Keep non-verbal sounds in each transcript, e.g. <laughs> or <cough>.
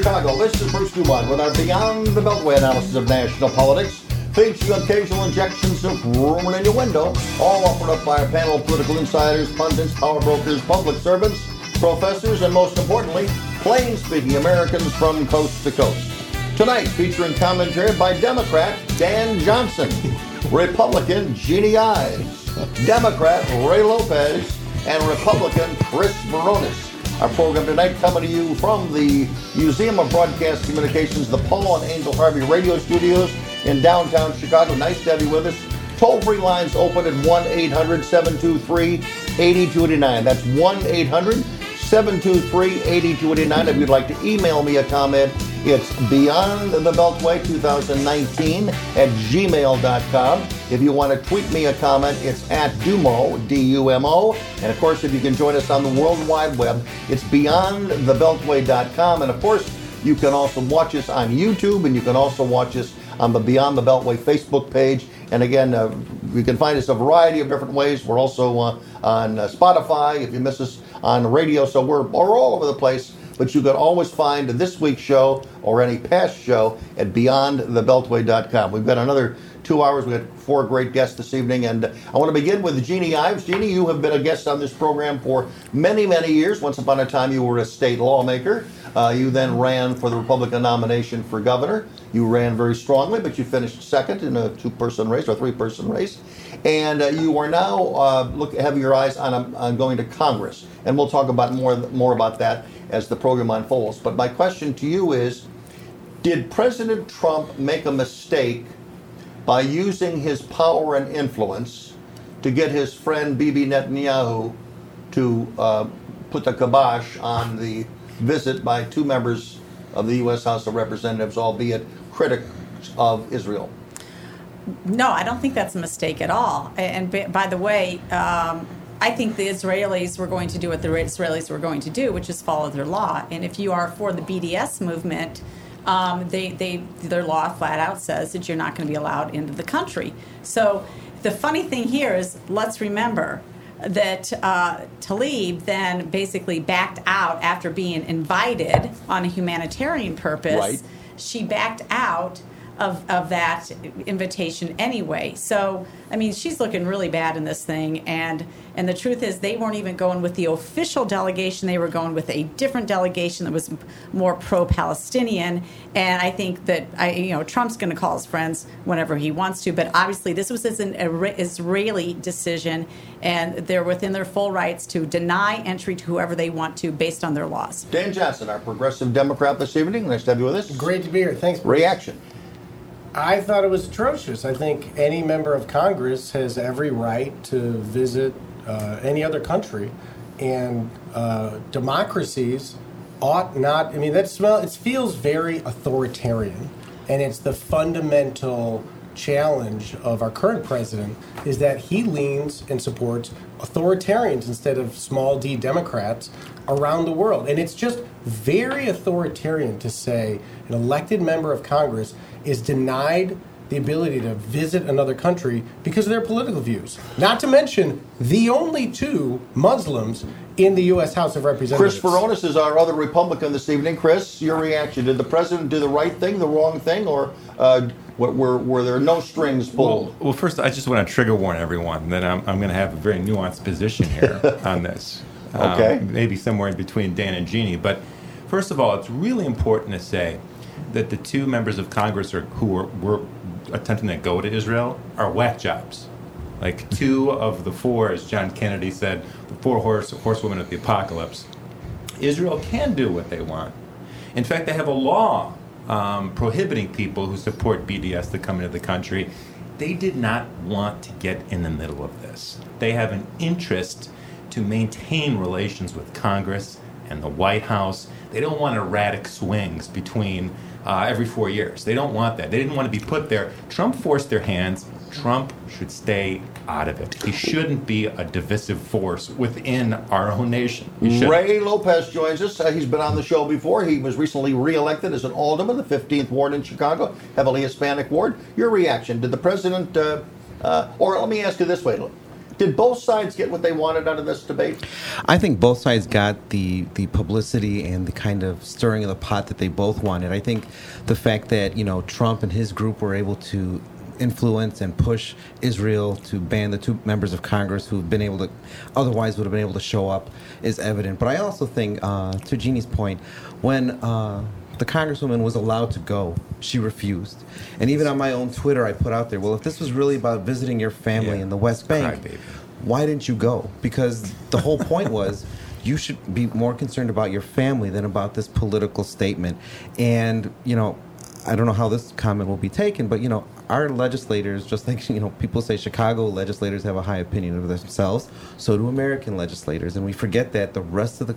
Chicago. This is Bruce Dumont with our Beyond the Beltway analysis of national politics, featuring occasional injections of rumor innuendo, all offered up by a panel of political insiders, pundits, power brokers, public servants, professors, and most importantly, plain speaking Americans from coast to coast. Tonight, featuring commentary by Democrat Dan Johnson, <laughs> Republican Jeannie Ives, Democrat Ray Lopez, and Republican Chris Veronis. Our program tonight coming to you from the Museum of Broadcast Communications, the Paul and Angel Harvey radio studios in downtown Chicago. Nice to have you with us. Toll free lines open at 1 800 723 8289. That's 1 800 723 8289. If you'd like to email me a comment, it's Beyond the Beltway 2019 at gmail.com. If you want to tweet me a comment, it's at Dumo, D U M O. And of course, if you can join us on the World Wide Web, it's beyondthebeltway.com. And of course, you can also watch us on YouTube and you can also watch us on the Beyond the Beltway Facebook page. And again, uh, you can find us a variety of different ways. We're also uh, on uh, Spotify if you miss us on radio. So we're, we're all over the place. But you can always find this week's show or any past show at beyondthebeltway.com. We've got another two hours. We got four great guests this evening, and I want to begin with Jeannie Ives. Jeannie, you have been a guest on this program for many, many years. Once upon a time, you were a state lawmaker. Uh, you then ran for the Republican nomination for governor. You ran very strongly, but you finished second in a two-person race or three-person race. And uh, you are now uh, look have your eyes on, um, on going to Congress, and we'll talk about more more about that as the program unfolds. But my question to you is: Did President Trump make a mistake by using his power and influence to get his friend Bibi Netanyahu to uh, put the kibosh on the visit by two members of the U.S. House of Representatives, albeit critics of Israel? No, I don't think that's a mistake at all. And by the way, um, I think the Israelis were going to do what the Israelis were going to do, which is follow their law. And if you are for the BDS movement, um, they, they, their law flat out says that you're not going to be allowed into the country. So the funny thing here is, let's remember that uh, Tlaib then basically backed out after being invited on a humanitarian purpose. Right. She backed out of, of that invitation anyway. So, I mean, she's looking really bad in this thing. And, and the truth is, they weren't even going with the official delegation. They were going with a different delegation that was more pro Palestinian. And I think that, I, you know, Trump's going to call his friends whenever he wants to. But obviously, this was an Israeli decision, and they're within their full rights to deny entry to whoever they want to based on their laws. Dan Johnson, our progressive Democrat this evening. Nice to have you with us. Great to be here. Thanks. Reaction. I thought it was atrocious. I think any member of Congress has every right to visit uh, any other country, and uh, democracies ought not. I mean, that smell. It feels very authoritarian, and it's the fundamental challenge of our current president is that he leans and supports authoritarians instead of small d Democrats around the world. And it's just very authoritarian to say an elected member of Congress is denied the ability to visit another country because of their political views. Not to mention the only two Muslims in the U.S. House of Representatives. Chris Veronis is our other Republican this evening. Chris, your reaction? Did the president do the right thing, the wrong thing, or uh, were, were there no strings pulled? Well, well, first, I just want to trigger warn everyone that I'm, I'm going to have a very nuanced position here <laughs> on this. Okay. Um, maybe somewhere in between Dan and Jeannie. But first of all, it's really important to say that the two members of Congress are, who were, were attempting to go to Israel are whack jobs. Like two of the four, as John Kennedy said, the four horse horsewomen of the apocalypse. Israel can do what they want. In fact, they have a law um, prohibiting people who support BDS to come into the country. They did not want to get in the middle of this. They have an interest to maintain relations with Congress and the White House. They don't want erratic swings between uh, every four years. They don't want that. They didn't want to be put there. Trump forced their hands. Trump should stay out of it. He shouldn't be a divisive force within our own nation. Ray Lopez joins us. Uh, he's been on the show before. He was recently reelected as an alderman, the 15th ward in Chicago, heavily Hispanic ward. Your reaction? Did the president, uh, uh, or let me ask you this way: Did both sides get what they wanted out of this debate? I think both sides got the the publicity and the kind of stirring of the pot that they both wanted. I think the fact that you know Trump and his group were able to influence and push Israel to ban the two members of Congress who've been able to otherwise would have been able to show up is evident. But I also think, uh, to Jeannie's point, when uh, the congresswoman was allowed to go, she refused. And even on my own Twitter, I put out there, well, if this was really about visiting your family Yeah. in the West Bank, Crybaby. why didn't you go? Because the whole point was <laughs> you should be more concerned about your family than about this political statement. And, you know, I don't know how this comment will be taken, but, you know, our legislators, just like, <laughs> you know, people say Chicago legislators have a high opinion of themselves, so do American legislators. And we forget that the rest of the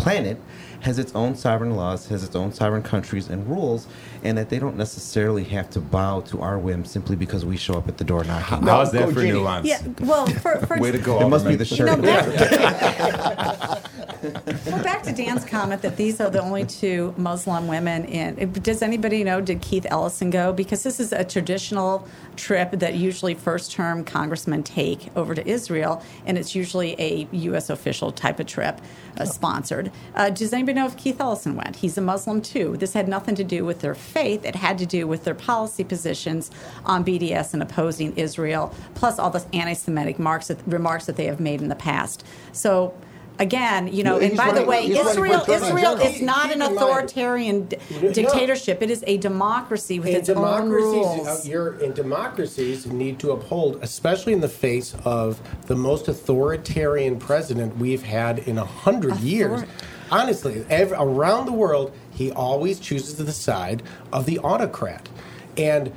planet has its own sovereign laws, has its own sovereign countries and rules, and that they don't necessarily have to bow to our whims simply because we show up at the door knocking. No, How's that go for Jeannie. nuance? Yeah, well, for, for Way to go. It must be the shirt. No, <laughs> back, <laughs> well, back to Dan's comment that these are the only two Muslim women in. Does anybody know? Did Keith Ellison go? Because this is a traditional trip that usually first-term congressmen take over to Israel, and it's usually a U.S. official type of trip, uh, sponsored. Uh, does anybody know if Keith Ellison went? He's a Muslim too. This had nothing to do with their faith. It had to do with their policy positions on BDS and opposing Israel, plus all the anti-Semitic marks remarks that they have made in the past. So. Again, you know, and by the way, he's running for Israel Israel is not an authoritarian d- No. dictatorship. It is a democracy with And its own rules. uh, you're, and democracies need to uphold, especially in the face of the most authoritarian president we've had in a hundred years. Honestly, ev around the world, he always chooses the side of the autocrat, and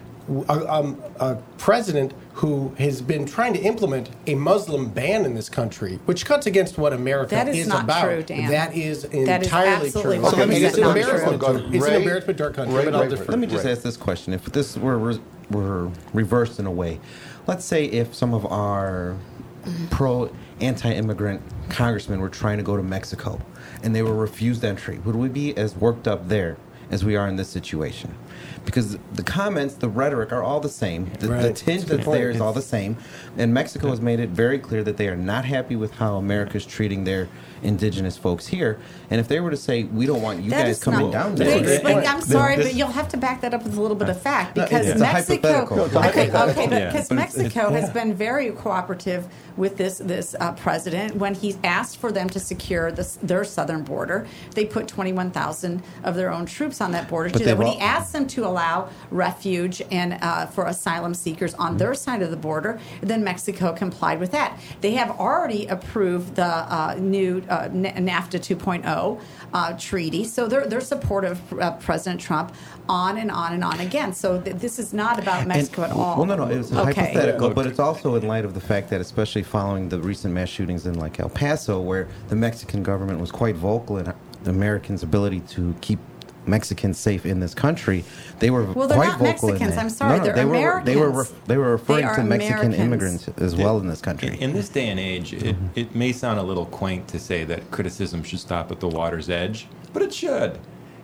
a, um, a president who has been trying to implement a Muslim ban in this country, which cuts against what America That is not about. true, Dan. That is That is entirely absolutely true. Okay, And it's 100% an embarrassment. true. to- It's Ray- an embarrassment to our country, Ray- but I'll Ray- Let me just Right. ask this question: If this were were reversed in a way, let's say if some of our pro anti-immigrant congressmen were trying to go to Mexico and they were refused entry, would we be as worked up there as we are in this situation? Because the comments, the rhetoric are all the same. The, the Right. tinge That's that's there is all the same. And Mexico has made it very clear that they are not happy with how America is treating their indigenous folks here. And if they were to say, "We don't want you That guys coming not- down They there," explain- I'm sorry, but you'll have to back that up with a little bit of fact because it's Mexico. hypothetical. No, it's a Okay, hypothetical. okay, Yeah. because But Mexico has <laughs> been very cooperative with this this uh, president when he asked for them to secure this, their southern border. They put 21,000 of their own troops on that border. But do that. When all- he asked them to allow refuge and uh, for asylum seekers on their side of the border, then Mexico complied with that. They have already approved the uh, new uh, NAFTA 2.0 uh, treaty, so they're they're supportive of uh, President Trump on and on and on again. So th- this is not about Mexico And- at all. Well, no, no, it's Okay. hypothetical, but it's also in light of the fact that, especially following the recent mass shootings in like El Paso, where the Mexican government was quite vocal in the Americans' ability to keep Mexicans safe in this country, they were Well, they're quite not vocal Mexicans. I'm sorry, they're they Were, they were Americans. they were referring They to Mexican Americans. immigrants as well in this country. in this day and age, it, it may sound a little quaint to say that criticism should stop at the water's edge, but it should.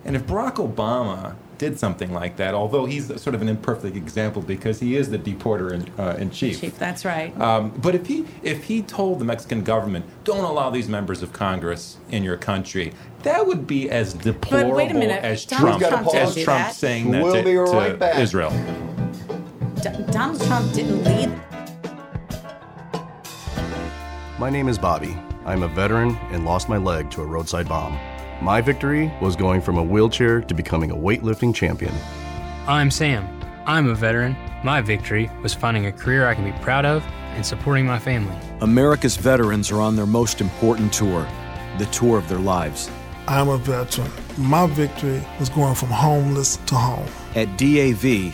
And if Barack Obama did something like that, although he's sort of an imperfect example because he is the deporter in, uh, in chief. Chief, that's right. Um, but if he if he told the Mexican government, "Don't allow these members of Congress in your country," that would be as deplorable as Donald Trump, Trump as Trump that. saying that We'll to, be to back. Israel. D- Donald Trump didn't lead My name is Bobby. I'm a veteran and lost my leg to a roadside bomb. My victory was going from a wheelchair to becoming a weightlifting champion. I'm Sam. I'm a veteran. My victory was finding a career I can be proud of and supporting my family. America's veterans are on their most important tour, the tour of their lives. I'm a veteran. My victory was going from homeless to home. At DAV,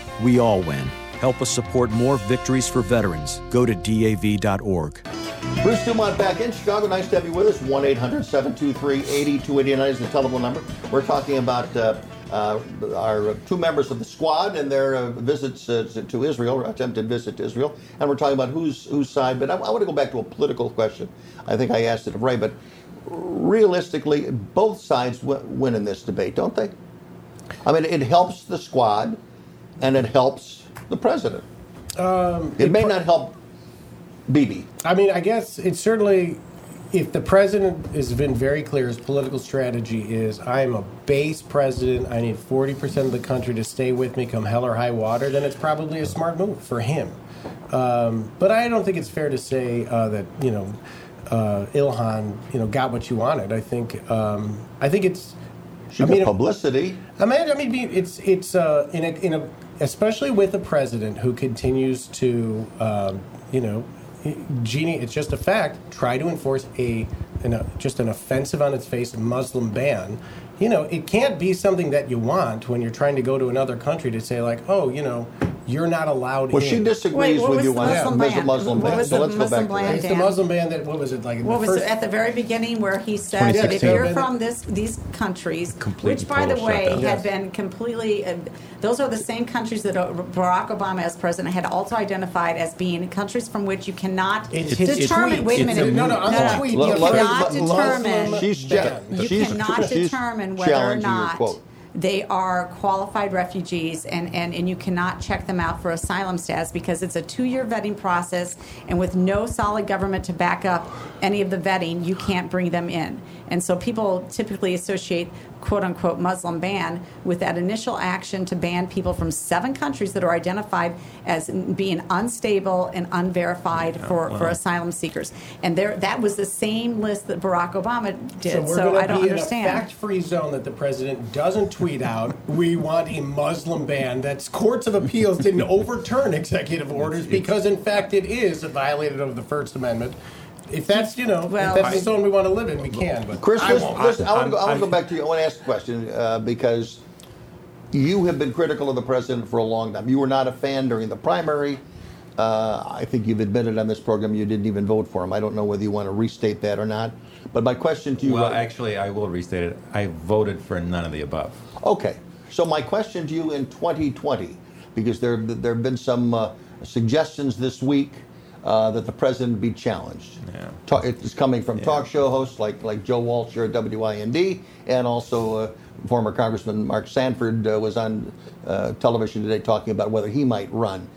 we all win. Help us support more victories for veterans. Go to DAV.org. Bruce Dumont back in Chicago. Nice to have you with us. 1 800 723 8289 is the telephone number. We're talking about uh, uh, our two members of the squad and their uh, visits uh, to Israel, attempted visit to Israel. And we're talking about whose, whose side. But I, I want to go back to a political question. I think I asked it of Ray, but realistically, both sides w- win in this debate, don't they? I mean, it helps the squad and it helps the president. Um, It may not help Bibi. I mean, I guess it certainly if the president has been very clear, his political strategy is I am a base president. I need 40% of the country to stay with me come hell or high water, then it's probably a smart move for him. Um, but I don't think it's fair to say uh, that, you know, uh, Ilhan, you know, got what you wanted. I think, um, I think it's. She I mean, publicity. I mean, I mean, it's it's uh, in a in a especially with a president who continues to, um, you know, Jeannie. It's just a fact. Try to enforce a, an, a just an offensive on its face Muslim ban. You know, it can't be something that you want when you're trying to go to another country to say like, oh, you know, you're not allowed. Well, in. she disagrees Wait, what with was you the on Muslim Muslim. Muslim What ban. was So the let's go back Muslim to. It's the Muslim ban that what was it like? What the was first, it at the very beginning where he said that if you're from this these countries, Complete which by the way shutdown. had Yes. been completely, uh, those are the same countries that uh, Barack Obama as president had also identified as being countries from which you cannot It's his determine. tweet. wait a minute, a No, no, on the no, tweet, Let- you let her- cannot let- determine. She's, ban. You she's, cannot she's determine whether or challenging your not quote. They are qualified refugees and, and, and you cannot check them out for asylum status because it's a two year vetting process and with no solid government to back up any of the vetting, you can't bring them in. And so people typically associate quote unquote Muslim ban with that initial action to ban people from seven countries that are identified as being unstable and unverified for, for asylum seekers. And there that was the same list that Barack Obama did. So So, we're going I to don't be understand. in a fact-free zone that the president doesn't tweet out. We want a Muslim ban. That's courts of appeals didn't overturn executive orders because, in fact, it is a violated of the First Amendment. If that's you know, Well- if that's the zone we want to live in, we can. But Chris, I listen, won't. listen, I want I'm- to go, I want to go back to you. I want to ask a question uh, because you have been critical of the president for a long time. You were not a fan during the primary. Uh, I think you've admitted on this program you didn't even vote for him. I don't know whether you want to restate that or not. But my question to you, Well, right- actually, I will restate it. I voted for none of the above. Okay. So my question to you in 2020, because there there have been some uh, suggestions this week uh, that the president be challenged. Yeah. Ta- it's coming from talk show hosts like like Joe Walsh here at WIND, and also uh, former Congressman Mark Sanford uh, was on uh, television today talking about whether he might run.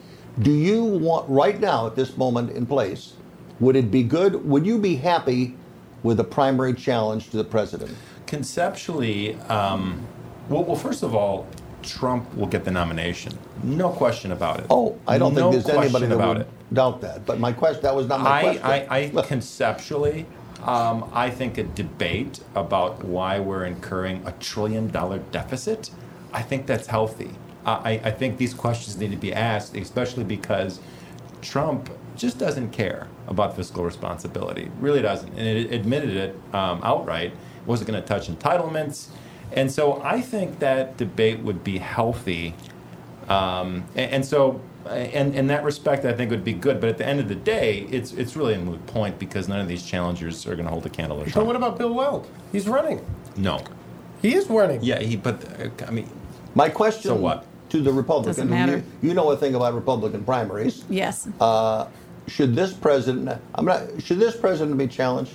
Do you want right now at this moment in place? Would it be good? Would you be happy with a primary challenge to the president? Conceptually, um, well, well, first of all, Trump will get the nomination. No question about it. Oh, I don't no think there's anybody that would it. doubt that. But my question, that was not my I, question. I, I conceptually, um, I think a debate about why we're incurring a trillion dollar deficit, I think that's healthy. I, I think these questions need to be asked, especially because Trump just doesn't care about fiscal responsibility. Really doesn't. And it admitted it um, outright. Wasn't going to touch entitlements. And so I think that debate would be healthy. Um, and, and so, and in that respect, I think it would be good. But at the end of the day, it's it's really a moot point because none of these challengers are going to hold a candle But Trump. what about Bill Weld? He's running. No. He is running. Yeah, he. But uh, I mean, my question So what? to the Republican, Doesn't matter. You, you know a thing about Republican primaries. yes. Uh, should this president, I'm not, should this president be challenged,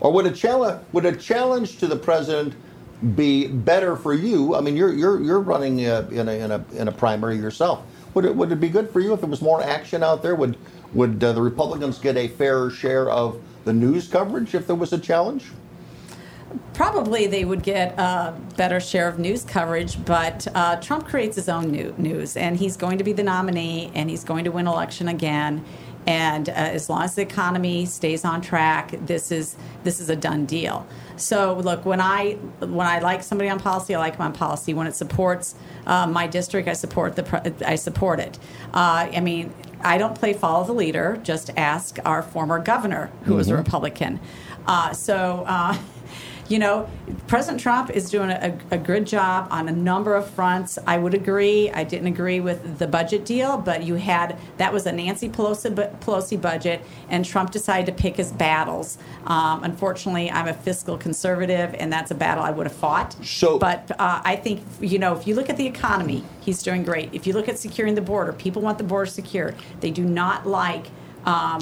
or would a challenge would a challenge to the president be better for you? I mean, you're you're you're running uh, in a in a in a primary yourself. Would it would it be good for you if there was more action out there? Would would uh, the Republicans get a fairer share of the news coverage if there was a challenge? Probably they would get a better share of news coverage, but uh, Trump creates his own new, news, and he's going to be the nominee, and he's going to win election again. And uh, as long as the economy stays on track, this is this is a done deal. So look, when I when I like somebody on policy, I like them on policy. When it supports uh, my district, I support the I support it. Uh, I mean, I don't play follow the leader. Just ask our former governor, who was a Republican. Uh, so. <laughs> You know, President Trump is doing a, a good job on a number of fronts. I would agree. I didn't agree with the budget deal, but you had that was a Nancy Pelosi, Pelosi budget, and Trump decided to pick his battles. Um, unfortunately, I'm a fiscal conservative, and that's a battle I would have fought. So, but uh, I think you know, if you look at the economy, he's doing great. If you look at securing the border, people want the border secure. They do not like um,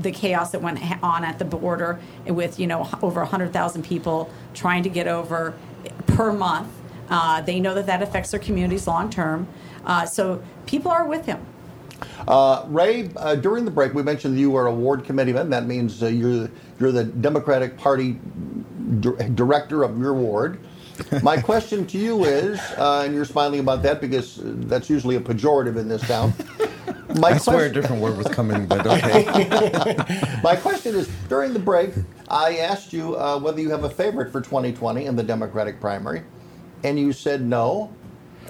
the chaos that went on at the border with you know over 100,000 people trying to get over per month. Uh, they know that that affects their communities long term. Uh, so people are with him. Uh, Ray, uh, during the break, we mentioned that you are a ward committeeman. That means uh, you're you're the Democratic Party di- director of your ward. My <laughs> question to you is, uh, and you're smiling about that because that's usually a pejorative in this town. <laughs> My I swear a different word was coming, but okay. <laughs> My question is during the break, I asked you uh, whether you have a favorite for 2020 in the Democratic primary, and you said no.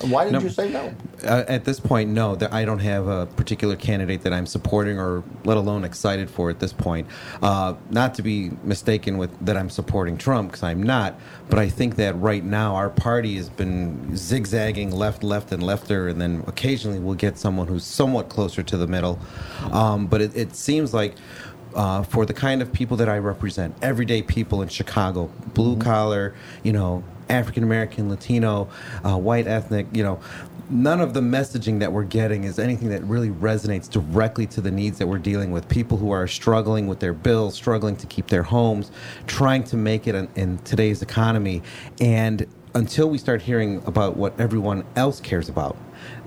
Why did no, you say no? Uh, at this point, no. I don't have a particular candidate that I'm supporting or let alone excited for at this point. Uh, not to be mistaken with that I'm supporting Trump because I'm not, but I think that right now our party has been zigzagging left, left, and lefter, and then occasionally we'll get someone who's somewhat closer to the middle. Um, but it, it seems like uh, for the kind of people that I represent, everyday people in Chicago, blue collar, you know, African American, Latino, uh, white ethnic, you know, none of the messaging that we're getting is anything that really resonates directly to the needs that we're dealing with. People who are struggling with their bills, struggling to keep their homes, trying to make it in, in today's economy. And until we start hearing about what everyone else cares about,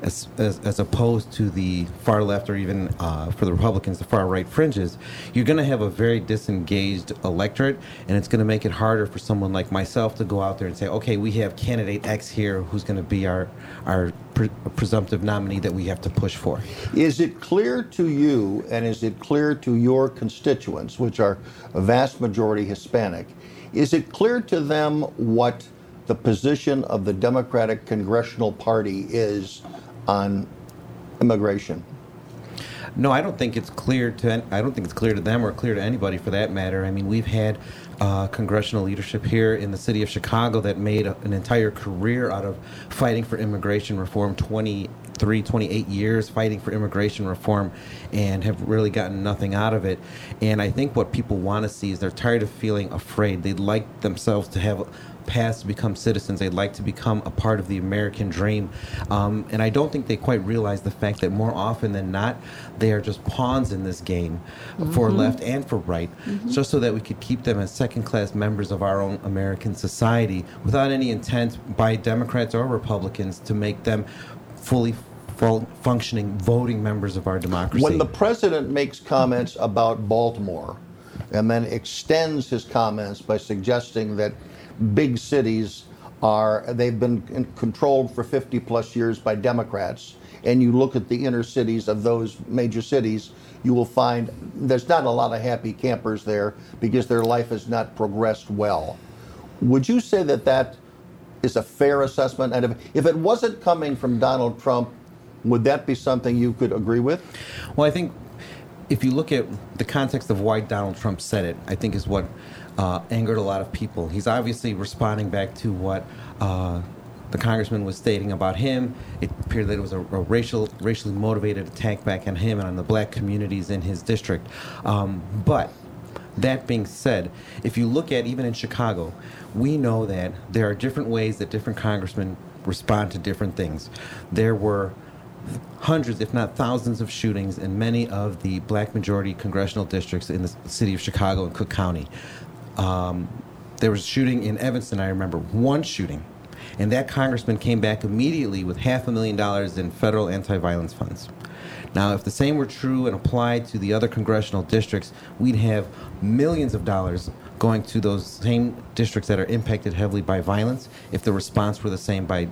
as, as, as, opposed to the far left or even uh, for the Republicans, the far right fringes, you're going to have a very disengaged electorate, and it's going to make it harder for someone like myself to go out there and say, okay, we have candidate X here who's going to be our, our pre- presumptive nominee that we have to push for. Is it clear to you, and is it clear to your constituents, which are a vast majority Hispanic, is it clear to them what the position of the Democratic Congressional Party is on immigration? No, I don't think it's clear to. I don't think it's clear to them or clear to anybody for that matter. I mean, we've had uh, congressional leadership here in the city of Chicago that made an entire career out of fighting for immigration reform. 23, 28 years fighting for immigration reform, and have really gotten nothing out of it. And I think what people want to see is they're tired of feeling afraid. They'd like themselves to have paths to become citizens. They'd like to become a part of the American dream. Um, and I don't think they quite realize the fact that more often than not, they are just pawns in this game mm-hmm. for left and for right, mm-hmm. just so that we could keep them as second class members of our own American society without any intent by Democrats or Republicans to make them fully functioning voting members of our democracy. When the president makes comments about Baltimore and then extends his comments by suggesting that big cities are they've been controlled for 50 plus years by Democrats, and you look at the inner cities of those major cities, you will find there's not a lot of happy campers there because their life has not progressed well. Would you say that that is a fair assessment? And if, if it wasn't coming from Donald Trump, would that be something you could agree with? Well, I think if you look at the context of why Donald Trump said it, I think is what uh, angered a lot of people. He's obviously responding back to what uh, the congressman was stating about him. It appeared that it was a, a, racial, racially motivated attack back on him and on the black communities in his district. Um, but that being said, if you look at even in Chicago, we know that there are different ways that different congressmen respond to different things. There were hundreds, if not thousands, of shootings in many of the black majority congressional districts in the city of Chicago and Cook County. Um, there was a shooting in Evanston, I remember, one shooting. And that congressman came back immediately with half a million dollars in federal anti violence funds. Now, if the same were true and applied to the other congressional districts, we'd have millions of dollars going to those same districts that are impacted heavily by violence if the response were the same by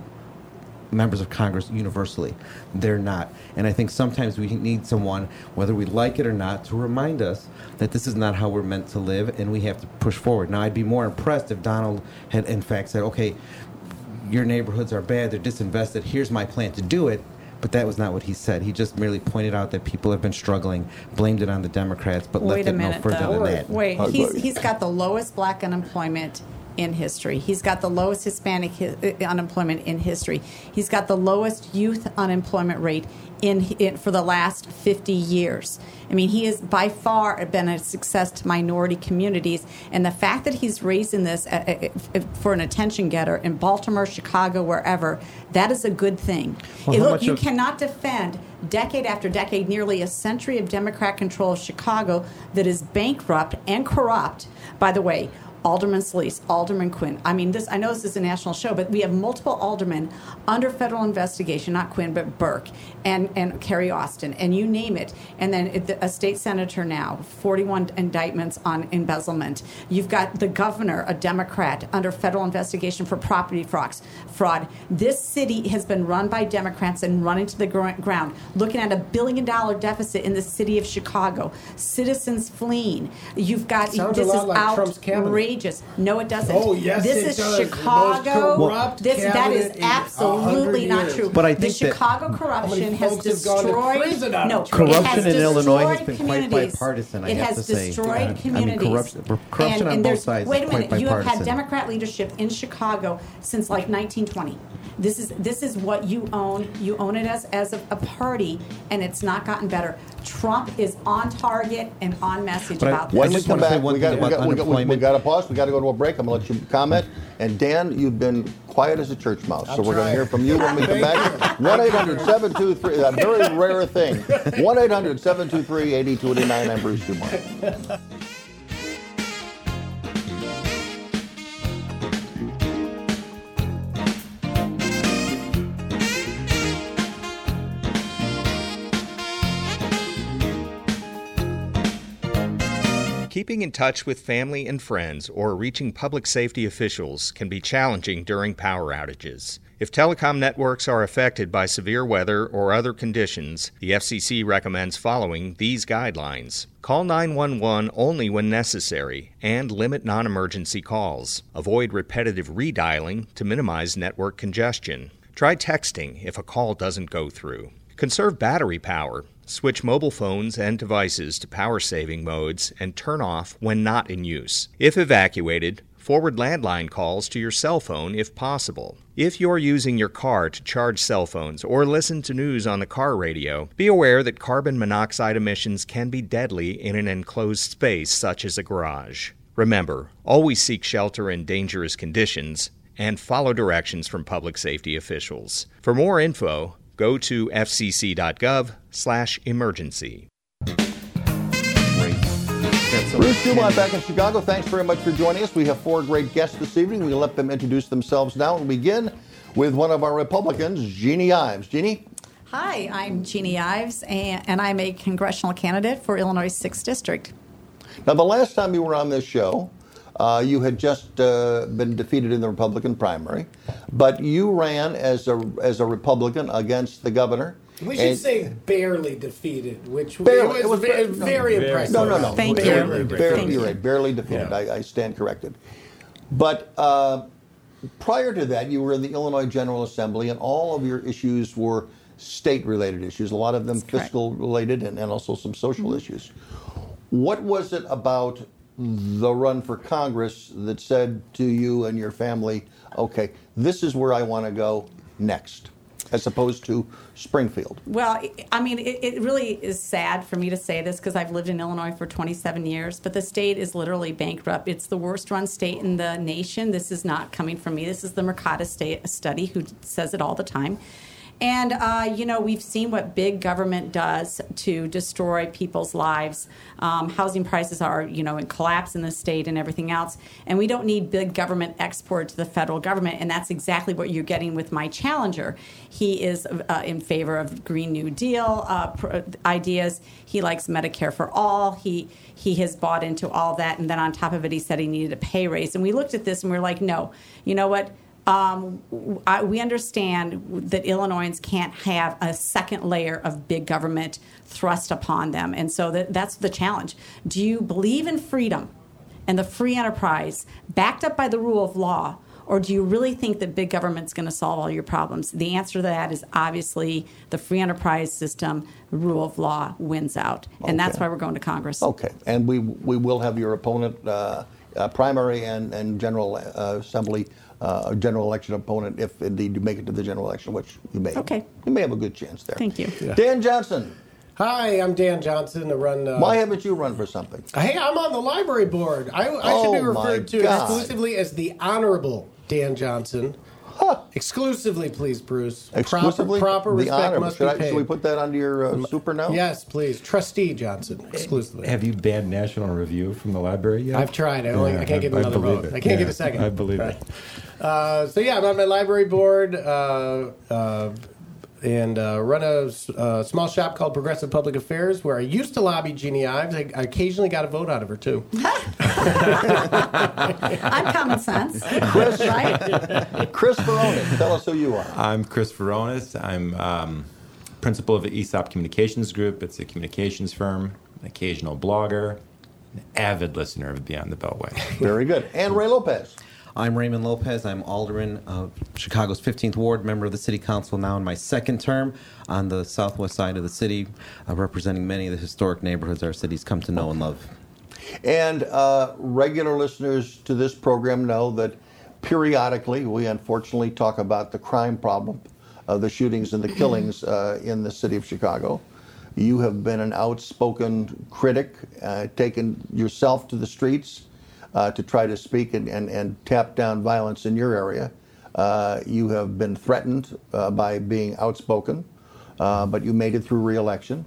members of Congress universally. They're not. And I think sometimes we need someone, whether we like it or not, to remind us that this is not how we're meant to live and we have to push forward. Now, I'd be more impressed if Donald had, in fact, said, okay, your neighborhoods are bad, they're disinvested, here's my plan to do it. But that was not what he said. He just merely pointed out that people have been struggling, blamed it on the Democrats, but Wait left it minute, no further though. than that. Wait, he's, he's got the lowest black unemployment in history. He's got the lowest Hispanic hi- uh, unemployment in history. He's got the lowest youth unemployment rate in, in for the last 50 years. I mean, he has by far been a success to minority communities, and the fact that he's raising this uh, uh, for an attention getter in Baltimore, Chicago, wherever, that is a good thing. Well, how look, you of- cannot defend decade after decade, nearly a century of Democrat control of Chicago that is bankrupt and corrupt. By the way, Alderman Solis, Alderman Quinn. I mean, this. I know this is a national show, but we have multiple aldermen under federal investigation. Not Quinn, but Burke and and Carrie Austin, and you name it. And then a state senator now, 41 indictments on embezzlement. You've got the governor, a Democrat, under federal investigation for property frauds. Fraud. This city has been run by Democrats and run into the gr- ground. Looking at a billion dollar deficit in the city of Chicago. Citizens fleeing. You've got Sounds this is like Trump's cabinet. Outrageous. No, it doesn't. Oh, yes, this it is does. The most Chicago. corrupt This that is absolutely not years. true. But I the think that- Chicago corruption has folks gone to destroyed. out no, Trump? Corruption in Illinois has been quite communities. bipartisan, I it have has to say. destroyed I mean, communities. corruption- corruption and, on and both there's- sides Wait is a quite minute. You have had. Democrat leadership in Chicago since like 1920. This is this is what you own. You own it as as a, a party, and it's not gotten better. Trump is on target and on message But I- about When this. we just come back, we got, thing we, got, we, got, we, we got to pause. We got to go to a break. I'm going to let you comment. And Dan, you've been quiet as a church mouse, so I'm we're going to hear from you when we come back. 1 800 723, that very rare thing. 1 800 723 8289. I'm Bruce Dumont. Keeping in touch with family and friends or reaching public safety officials can be challenging during power outages. If telecom networks are affected by severe weather or other conditions, the FCC recommends following these guidelines. Call 911 only when necessary and limit non emergency calls. Avoid repetitive redialing to minimize network congestion. Try texting if a call doesn't go through. Conserve battery power. Switch mobile phones and devices to power saving modes and turn off when not in use. If evacuated, forward landline calls to your cell phone if possible. If you're using your car to charge cell phones or listen to news on the car radio, be aware that carbon monoxide emissions can be deadly in an enclosed space such as a garage. Remember, always seek shelter in dangerous conditions and follow directions from public safety officials. For more info, go to fcc.gov/emergency. Bruce Dumont back in Chicago. Thanks very much for joining us. We have four great guests this evening. We'll let them introduce themselves now. We'll begin with one of our Republicans, Jeannie Ives. Jeannie? Hi, I'm Jeannie Ives, and, and I'm a congressional candidate for Illinois 6th District. Now, the last time you were on this show, uh, you had just uh, been defeated in the Republican primary, but you ran as a as a Republican against the governor. We should And- say barely defeated, which Barely. it It was, was very, very- very impressive. No, no, no. Thank you. barely, Thank Barely, you. you're right. Barely defeated. Yeah. I, I stand corrected. But uh, prior to that, you were in the Illinois General Assembly, and all of your issues were state-related issues. A lot of them That's correct. fiscal-related, and, and also some social issues. What was it about the run for Congress that said to you and your family, "Okay, this is where I want to go next," as opposed to Springfield? Well, I- mean, it, it really is sad for me to say this because I've lived in Illinois for 27 years, but the state is literally bankrupt. It's the worst run state in the nation. This is not coming from me. This is the Mercatus state study who says it all the time. And, uh, you know, we've seen what big government does to destroy people's lives. Um, housing prices are, you know, in collapse in the state and everything else. And we don't need big government export to the federal government. And that's exactly what you're getting with my challenger. He is uh, in favor of Green New Deal uh, pr- ideas. He likes Medicare for all. He he has bought into all that. And then on top of it, he said he needed a pay raise. And we looked at this and we are like, no, you know what? Um, I, we understand that Illinoisans can't have a second layer of big government thrust upon them, and so that, that's the challenge. Do you believe in freedom and the free enterprise, backed up by the rule of law, or do you really think that big government's going to solve all your problems? The answer to that is obviously the free enterprise system, rule of law wins out, and that's why we're going to Congress. Okay, and we we will have your opponent uh, uh, primary and, and general uh, assembly, uh, general election opponent, if indeed you make it to the general election, which you may. Okay. You may have a good chance there. Thank you. Dan Johnson. Hi, I'm Dan Johnson. To run. Uh, Why haven't you run for something? Hey, I'm on the library board. I, I Oh, should be referred to God. exclusively as the Honorable Dan Johnson. Exclusively, please, Bruce. Exclusively? Proper, proper respect honor. must should, be I, paid. should we put that under your uh, super now? Yes, please. Trustee Johnson, exclusively. Have you banned National Review from the library yet? I've tried. I, only, I can't get I another believe vote. it. I can't Yeah, get a second. I believe Right. it. Uh, so yeah, I'm on my library board uh, uh, and uh, run a uh, small shop called Progressive Public Affairs, where I used to lobby Jeannie Ives. I, I occasionally got a vote out of her too. <laughs> I'm common sense. Chris, right? Chris Veronis, tell us who you are. I'm Chris Veronis. I'm um, principal of the ESOP Communications Group. It's a communications firm, an occasional blogger, an avid listener of Beyond the Beltway. Very good. And Ray Lopez. I'm Raymond Lopez. I'm alderman of Chicago's 15th Ward, member of the City Council now in my second term on the southwest side of the city, uh, representing many of the historic neighborhoods our city's come to know and love. And uh, regular listeners to this program know that periodically we unfortunately talk about the crime problem of the shootings and the killings uh, in the city of Chicago. You have been an outspoken critic, uh, taken yourself to the streets uh, to try to speak and, and, and tap down violence in your area. Uh, you have been threatened uh, by being outspoken, uh, but you made it through reelection.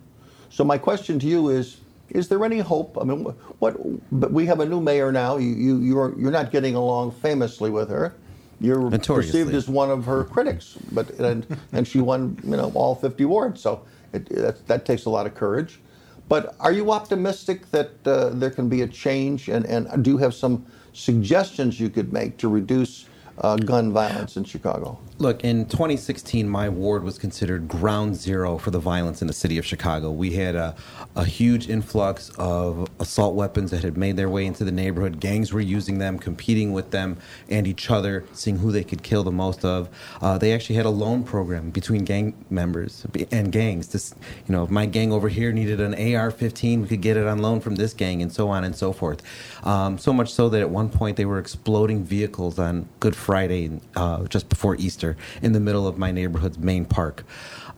So my question to you is: Is there any hope? I mean, wh- what? But we have a new mayor now. You you you're you're not getting along famously with her. You're perceived as one of her critics, but and and she won you know all 50 wards. So it, that that takes a lot of courage. But are you optimistic that uh, there can be a change? And, and do you have some suggestions you could make to reduce uh, gun violence in Chicago? Look, in 2016, my ward was considered ground zero for the violence in the city of Chicago. We had a, a huge influx of assault weapons that had made their way into the neighborhood. Gangs were using them, competing with them and each other, seeing who they could kill the most of. Uh, they actually had a loan program between gang members and gangs. This, you know, if my gang over here needed an AR-15, we could get it on loan from this gang, and so on and so forth. Um, so much so that at one point they were exploding vehicles on Good Friday, uh, just before Easter, in the middle of my neighborhood's main park.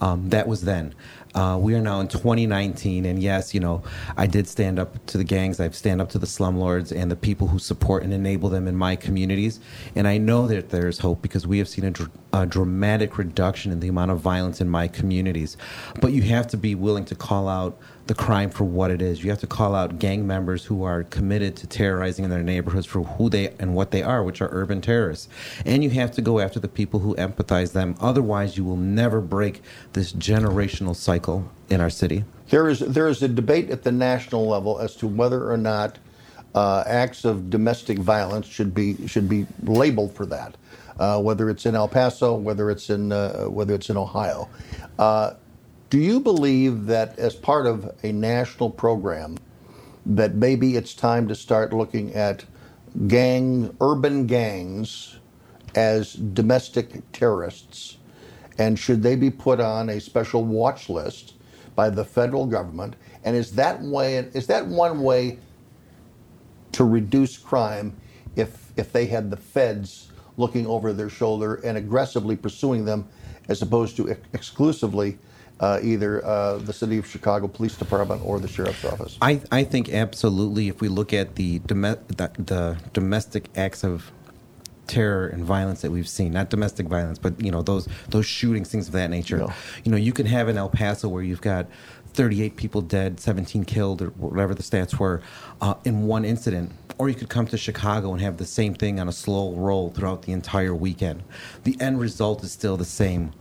Um, that was then. Uh, we are now in 2019, and yes, you know, I did stand up to the gangs. I've stand up to the slumlords and the people who support and enable them in my communities. And I know that there is hope because we have seen a, dr- a dramatic reduction in the amount of violence in my communities. But you have to be willing to call out the crime for what it is. You have to call out gang members who are committed to terrorizing in their neighborhoods for who they and what they are, which are urban terrorists. And you have to go after the people who empathize them. Otherwise, you will never break this generational cycle in our city. There is there is a debate at the national level as to whether or not uh, acts of domestic violence should be should be labeled for that, uh, whether it's in El Paso, whether it's in uh, whether it's in Ohio. Uh, do you believe that as part of a national program, that maybe it's time to start looking at gang urban gangs as domestic terrorists? And should they be put on a special watch list by the federal government? And is that way is that one way to reduce crime if if they had the feds looking over their shoulder and aggressively pursuing them as opposed to ex- exclusively uh, either uh, the city of Chicago Police Department or the sheriff's office? I, I think absolutely. If we look at the, dome- the the domestic acts of terror and violence that we've seen, not domestic violence, but you know those those shootings, things of that nature. No. You know, you can have in El Paso where you've got 38 people dead, 17 killed, or whatever the stats were, uh, in one incident. Or you could come to Chicago and have the same thing on a slow roll throughout the entire weekend. The end result is still the same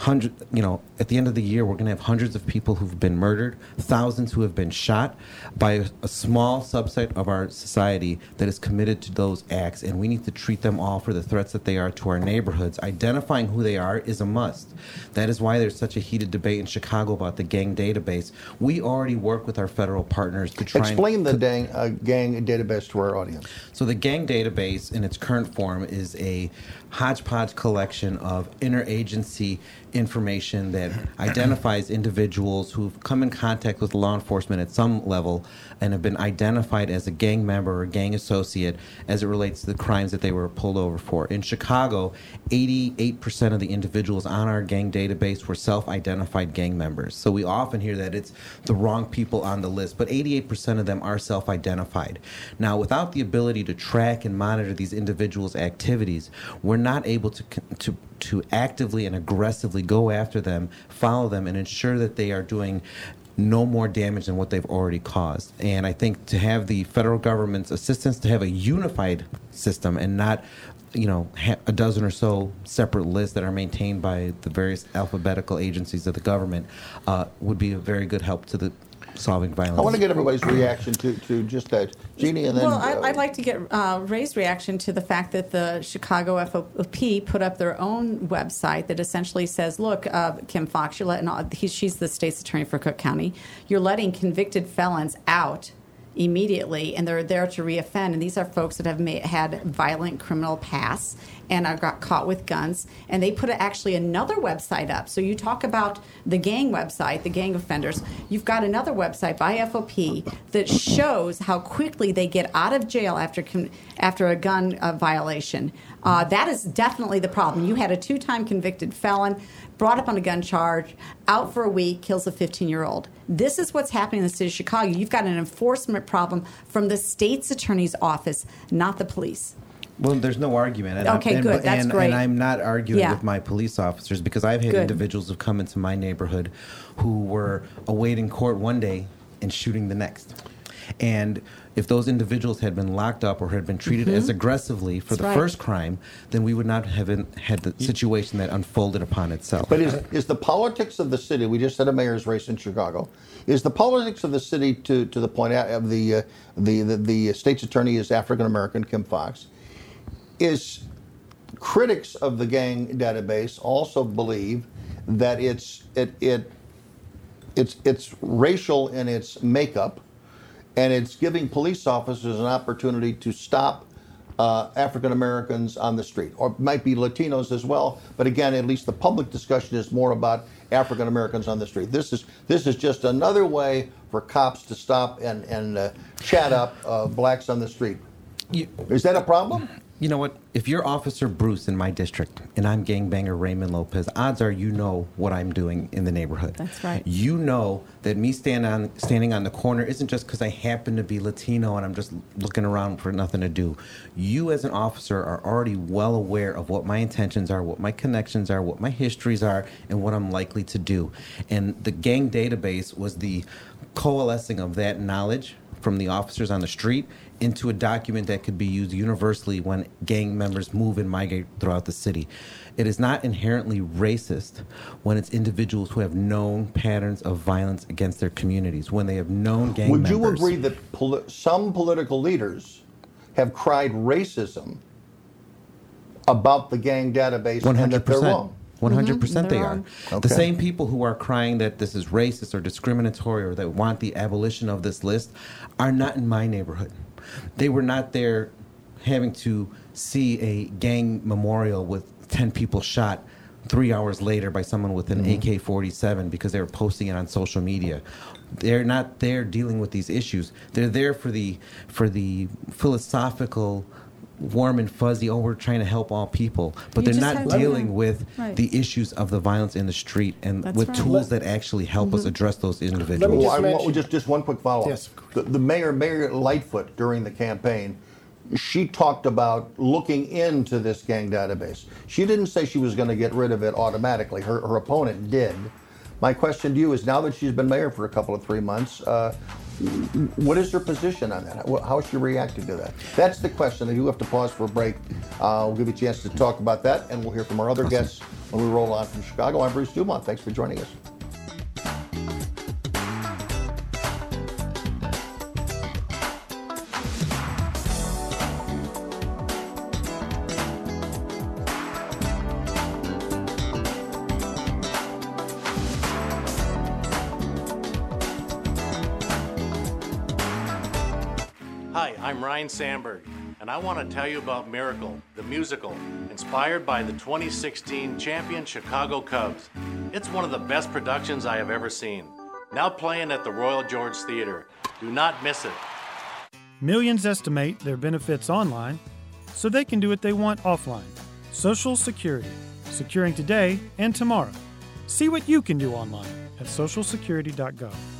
hundred you know at the end of the year we're going to have hundreds of people who've been murdered thousands who have been shot by a, a small subset of our society that is committed to those acts and we need to treat them all for the threats that they are to our neighborhoods. Identifying who they are is a must. That is why there's such a heated debate in chicago about the gang database. We already work with our federal partners to try Explain and the gang, uh, gang database to our audience. so the gang database in its current form is a hodgepodge collection of interagency information that <clears throat> identifies individuals who've come in contact with law enforcement at some level and have been identified as a gang member or gang associate as it relates to the crimes that they were pulled over for. In Chicago, 88% of the individuals on our gang database were self identified gang members. So we often hear that it's the wrong people on the list, but 88% of them are self identified. Now, without the ability to track and monitor these individuals' activities, we're not able to, to to actively and aggressively go after them, follow them, and ensure that they are doing no more damage than what they've already caused. And I think to have the federal government's assistance to have a unified system and not you know a dozen or so separate lists that are maintained by the various alphabetical agencies of the government uh, would be a very good help to the solving violence. I want to get everybody's reaction to, to just that. Jeannie, and then. Well, I, I'd like to get uh, Ray's reaction to the fact that the Chicago FOP put up their own website that essentially says, "Look, uh, Kim Foxx, you're letting all, he, she's the state's attorney for Cook County. You're letting convicted felons out." Immediately, and they're there to reoffend. And these are folks that have made, had violent criminal pasts and are got caught with guns. And they put actually another website up. So you talk about the gang website, the gang offenders. You've got another website by FOP that shows how quickly they get out of jail after after a gun uh, violation. Uh, that is definitely the problem. You had a two-time convicted felon brought up on a gun charge, out for a week, kills a 15 year old. This is what's happening in the city of Chicago. You've got an enforcement problem from the state's attorney's office, not the police. Well, there's no argument. And Okay, and, good. That's and, great. And I'm not arguing Yeah. with my police officers because I've had Good. individuals who've come into my neighborhood who were awaiting court one day and shooting the next. And if those individuals had been locked up or had been treated Mhm. as aggressively for That's the right. first crime, then we would not have been, had the situation that unfolded upon itself. But is, is the politics of the city, we just had a mayor's race in Chicago, is the politics of the city to, to the point of the, uh, the, the, the state's attorney is African American, Kim Foxx, is critics of the gang database also believe that it's, it, it, it's, it's racial in its makeup and it's giving police officers an opportunity to stop uh, African Americans on the street, or it might be Latinos as well. But again, at least the public discussion is more about African Americans on the street. This is this is just another way for cops to stop and and uh, chat up uh, blacks on the street. is that a problem? You know what? If you're Officer Bruce in my district and I'm gangbanger Raymond Lopez, odds are you know what I'm doing in the neighborhood. That's right. You know that me stand on standing on the corner isn't just because I happen to be Latino and I'm just looking around for nothing to do. You as an officer are already well aware of what my intentions are, what my connections are, what my histories are, and what I'm likely to do. And the gang database was the coalescing of that knowledge from the officers on the street into a document that could be used universally when gang members move and migrate throughout the city. It is not inherently racist when it's individuals who have known patterns of violence against their communities, when they have known gang Would members. Would you agree that poli- some political leaders have cried racism about the gang database One and hundred that they're percent. wrong? One hundred percent, mm-hmm. they They're are. wrong. The same people who are crying that this is racist or discriminatory or that want the abolition of this list are not in my neighborhood. They were not there having to see a gang memorial with ten people shot three hours later by someone with an Mhm. AK-47 because they were posting it on social media. They're not there dealing with these issues. They're there for the for the philosophical warm and fuzzy oh we're trying to help all people but You they're not have to- dealing with Right. the issues of the violence in the street and That's with right. tools that actually help us Mhm. address those individuals Let Well, I want- just just one quick follow up. Yes, the, the mayor, Mayor Lightfoot, during the campaign, she talked about looking into this gang database. She didn't say she was going to get rid of it automatically. Her her opponent did. My question to you is: Now that she's been mayor for a couple of three months, uh, what is her position on that? How how is she reacting to that? That's the question. I do have to pause for a break. Uh, we'll give you a chance to talk about that, and we'll hear from our other guests when we roll on from Chicago. I'm Bruce Dumont. Thanks for joining us. Sandberg. and I want to tell you about Miracle, the musical, inspired by the 2016 champion Chicago Cubs. It's one of the best productions I have ever seen. Now playing at the Royal George Theater. Do not miss it. Millions estimate their benefits online so they can do what they want offline. Social Security, securing today and tomorrow. See what you can do online at socialsecurity.gov.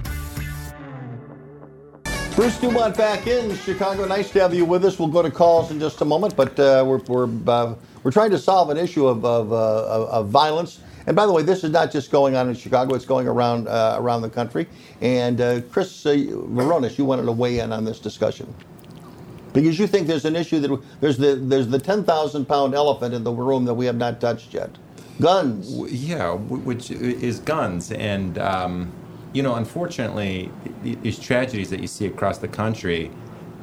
Bruce Dumont back in Chicago. Nice to have you with us. We'll go to calls in just a moment, but uh, we're we're uh, we're trying to solve an issue of of, uh, of violence. And by the way, this is not just going on in Chicago; it's going around uh, around the country. And uh, Chris uh, Veronis, you wanted to weigh in on this discussion because you think there's an issue that there's the there's the ten thousand pound elephant in the room that we have not touched yet. Guns. Yeah, which is guns and. Um, you know, unfortunately, these tragedies that you see across the country,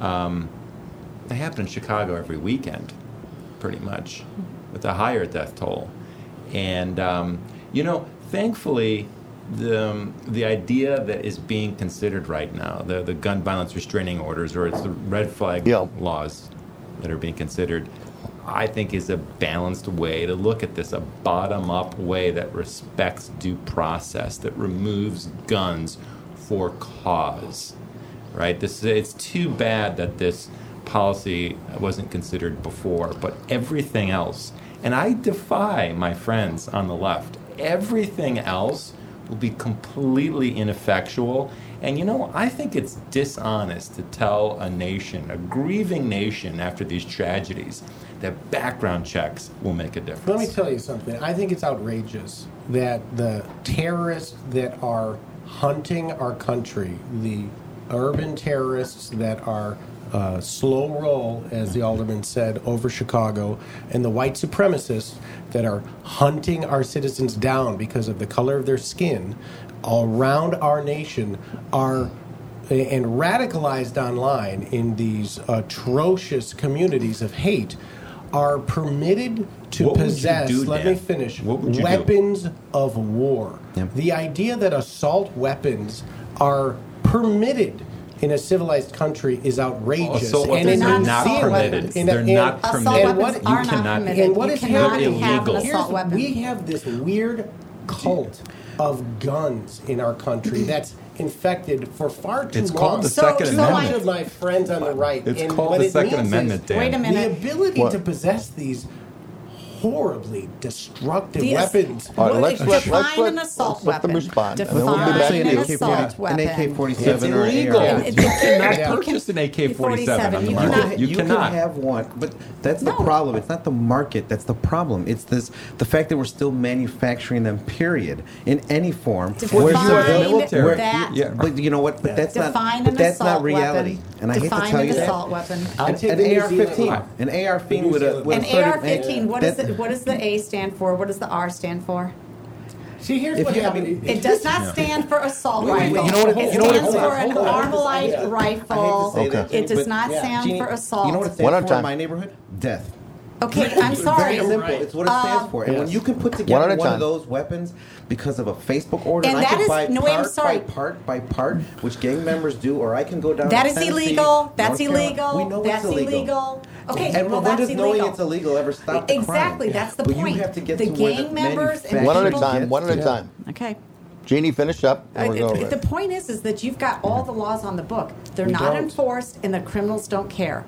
um, they happen in Chicago every weekend, pretty much, with a higher death toll. And um, you know, thankfully, the um, the idea that is being considered right now, the the gun violence restraining orders, or it's the red flag yeah. laws that are being considered, I think is a balanced way to look at this, a bottom up way that respects due process, that removes guns for cause. Right? This it's too bad that this policy wasn't considered before, but everything else, and I defy my friends on the left, everything else will be completely ineffectual. And you know, I think it's dishonest to tell a nation, a grieving nation after these tragedies, that background checks will make a difference. Let me tell you something. I think it's outrageous that the terrorists that are hunting our country, the urban terrorists that are uh, slow roll, as the alderman said, over Chicago, and the white supremacists that are hunting our citizens down because of the color of their skin around our nation are and radicalized online in these atrocious communities of hate are permitted to What possess, do, let Dan? me finish, What would you do? weapons of war. The idea that assault weapons are permitted in a civilized country is outrageous. Assault And weapons in are New not Zealand- permitted. in- They're in- not and permitted. what- You are not permitted. And what You is cannot happening? have an assault weapon. We have this weird cult of guns in our country that's infected for far too It's long. called the So- Second so Amendment. I- of my friends on the right. It's and called what the it Second means Amendment, is Dan. Wait a minute. The ability What? to possess these horribly destructive The- weapons. All right, let's, let's, let's, Define an let's, assault let's let them weapon. respond, and then we'll be Define back an to you. assault weapon. An AK-47 It's or an illegal. AR. You it- cannot you purchase an AK-47 on the You market. cannot- You you cannot. have one, but that's the problem. It's not the market that's the problem. It's this the fact that we're still manufacturing them. Period. In any form. Define Where civilian- military. where- that. yeah, but you know what? But that's Define not. an But that's not reality. weapon. And I hate to Define tell an you that. assault weapon. I'll An, take the New AR-15. Zealand An AR-15 with a with An 30 AR-15. What, is that- the, what does the A stand for? What does the R stand for? See, here's If what you have happened. It does not stand for assault Wait, wait, rifle. wait, you know what it- it you know it- stands hold for an. Armalite Yeah. rifle. I hate to say Okay. that, It does but- not stand Jeannie, for assault. You know what it stands One at a for in my neighborhood? Death. Okay, I'm sorry. It's very simple. It's what it stands Uh, for. And when you can put together at a one, time. of those weapons because of a Facebook order, And I that can is- buy no, part I'm sorry. by part by part, which gang members do, or I can go down. That to is Tennessee, illegal. That's Carolina. illegal. We know That's it's illegal. illegal. Okay, and well, when that's does knowing it's illegal ever stop the crime? Exactly, that's the but point. you have to get The to where gang members and manufacturer One at a time, one at a time. Okay. Jeannie, finish up, and we'll go the point is, is that you've got all the laws on the book. They're We not don't. enforced, and the criminals don't care.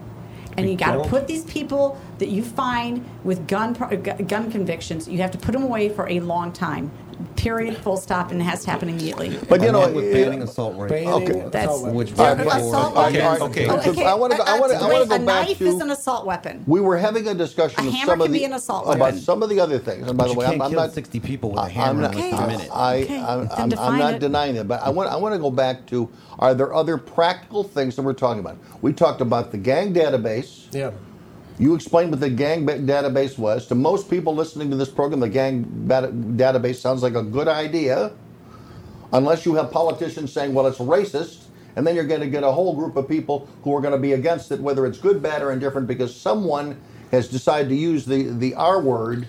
And you got to put these people that you find with gun gun convictions. You have to put them away for a long time. Period. Full stop. And it has to happen immediately. But you know, Along with banning assault rifles. Okay. That's Which All right, before- assault Okay, weapons. okay, Oh, okay. I wanna I wanna- I wanna- I wait, wanna go a back knife to- is an assault weapon. We were having a discussion A of hammer some of can the be an assault about some of the other things. And by the way, I'm, I'm not 60 people with a I- hammer I'm in not, less than a minute. I, Okay, I'm, I'm, I'm not it. denying that, but I want I want to go back to are there other practical things that we're talking about? We talked about the gang database. Yeah. You explained what the gang ba- database was. To most people listening to this program, the gang database sounds like a good idea, unless you have politicians saying, well, it's racist. And then you're going to get a whole group of people who are going to be against it, whether it's good, bad, or indifferent, because someone has decided to use the, the R word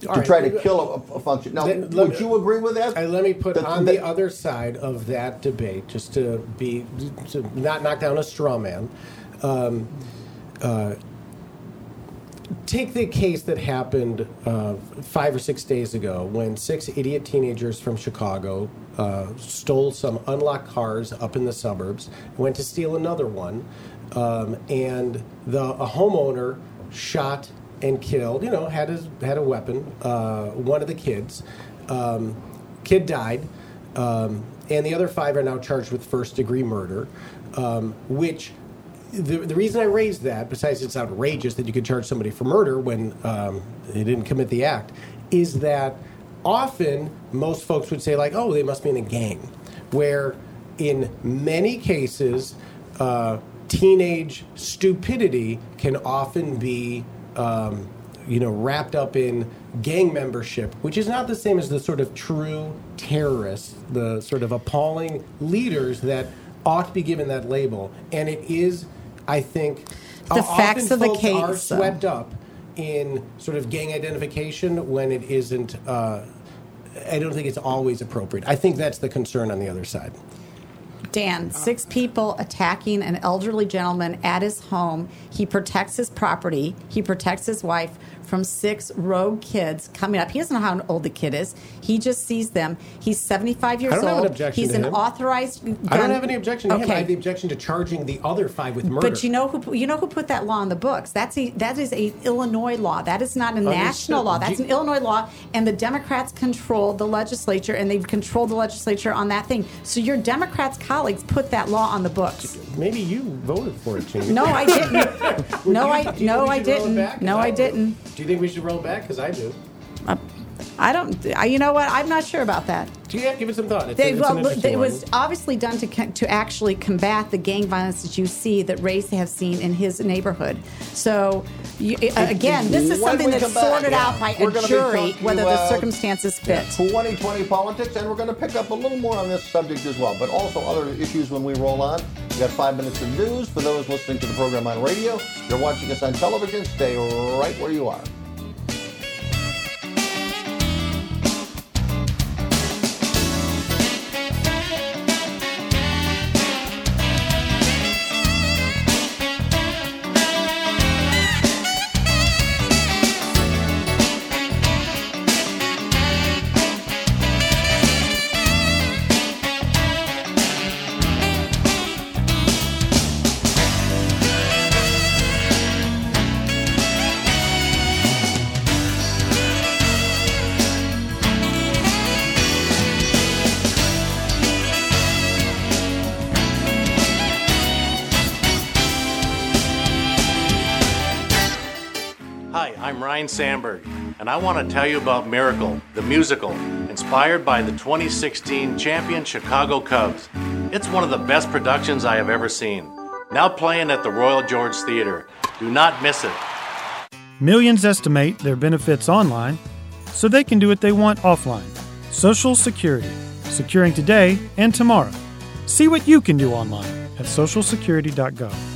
to right. try to kill a, a function. Now, let would me- you agree with that? And let me put on that- the other side of that debate, just to be to not knock down a straw man. Um, uh, take the case that happened uh, five or six days ago when six idiot teenagers from Chicago uh, stole some unlocked cars up in the suburbs, went to steal another one, um, and the a homeowner shot and killed. You know, had his had a weapon. Uh, one of the kids, um, kid died, um, and the other five are now charged with first degree murder, um, which the, the reason I raised that, besides it's outrageous that you could charge somebody for murder when um, they didn't commit the act, is that often most folks would say, like, oh, they must be in a gang. Where in many cases, uh, teenage stupidity can often be. Um, you know, wrapped up in gang membership, which is not the same as the sort of true terrorists, the sort of appalling leaders that ought to be given that label. And it is, I think, The facts of the case are swept up in sort of gang identification when it isn't. Uh, I don't think it's always appropriate. I think that's the concern on the other side. Dan, six people attacking an elderly gentleman at his home. He protects his property. He protects his wife from six rogue kids coming up. He doesn't know how old the kid is. He just sees them. He's 75 years I don't old. have an objection He's to an him. authorized gun. I don't have any objection to him. I have the objection to charging the other five with murder. But you know who you know who put that law in the books? That's a that is a Illinois law. That is not a national law. That's an Illinois law, and the Democrats control the legislature, and they've controlled the legislature on that thing. So your Democrats colleagues put that law on the books. Maybe you voted for it, Jamie. No, I didn't. <laughs> No, I no, I should roll it didn't. No, I didn't. Do you think we should roll it back? Because I do. Uh, I don't. I, you know what? I'm not sure about that. Do you yeah, give it some thought. It's, They, it's well, look, it was obviously done to to actually combat the gang violence that you see that Ray's have seen in his neighborhood. So, you, uh, again, this is something that's back, sorted yeah, out by a jury, whether the circumstances fit. 2020 politics, and we're going to pick up a little more on this subject as well, but also other issues when we roll on. We got five minutes of news for those listening to the program on radio. You're watching us on television. Stay right where you are. Sandberg, and I want to tell you about Miracle, the musical, inspired by the 2016 champion Chicago Cubs. It's one of the best productions I have ever seen. Now playing at the Royal George Theater. Do not miss it. Millions estimate their benefits online so they can do what they want offline. Social Security, securing today and tomorrow. See what you can do online at socialsecurity.gov.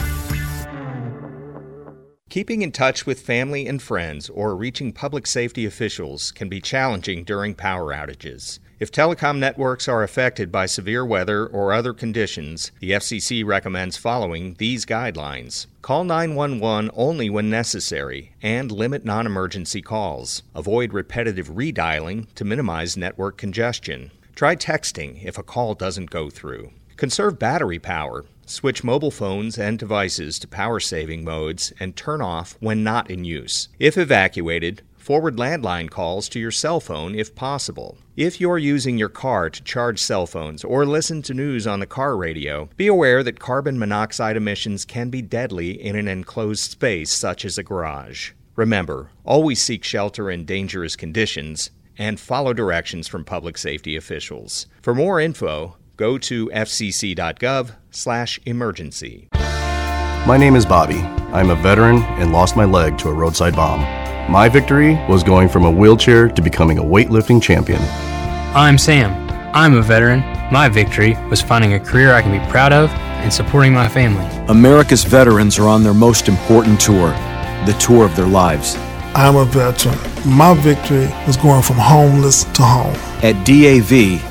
Keeping in touch with family and friends or reaching public safety officials can be challenging during power outages. If telecom networks are affected by severe weather or other conditions, the FCC recommends following these guidelines. Call 911 only when necessary and limit non emergency calls. Avoid repetitive redialing to minimize network congestion. Try texting if a call doesn't go through. Conserve battery power. Switch mobile phones and devices to power saving modes and turn off when not in use. If evacuated, forward landline calls to your cell phone if possible. If you're using your car to charge cell phones or listen to news on the car radio, be aware that carbon monoxide emissions can be deadly in an enclosed space such as a garage. Remember, always seek shelter in dangerous conditions and follow directions from public safety officials. For more info, go to fcc.gov/emergency. My name is Bobby. I'm a veteran and lost my leg to a roadside bomb. My victory was going from a wheelchair to becoming a weightlifting champion. I'm Sam. I'm a veteran. My victory was finding a career I can be proud of and supporting my family. America's veterans are on their most important tour, the tour of their lives. I'm a veteran. My victory was going from homeless to home. At DAV,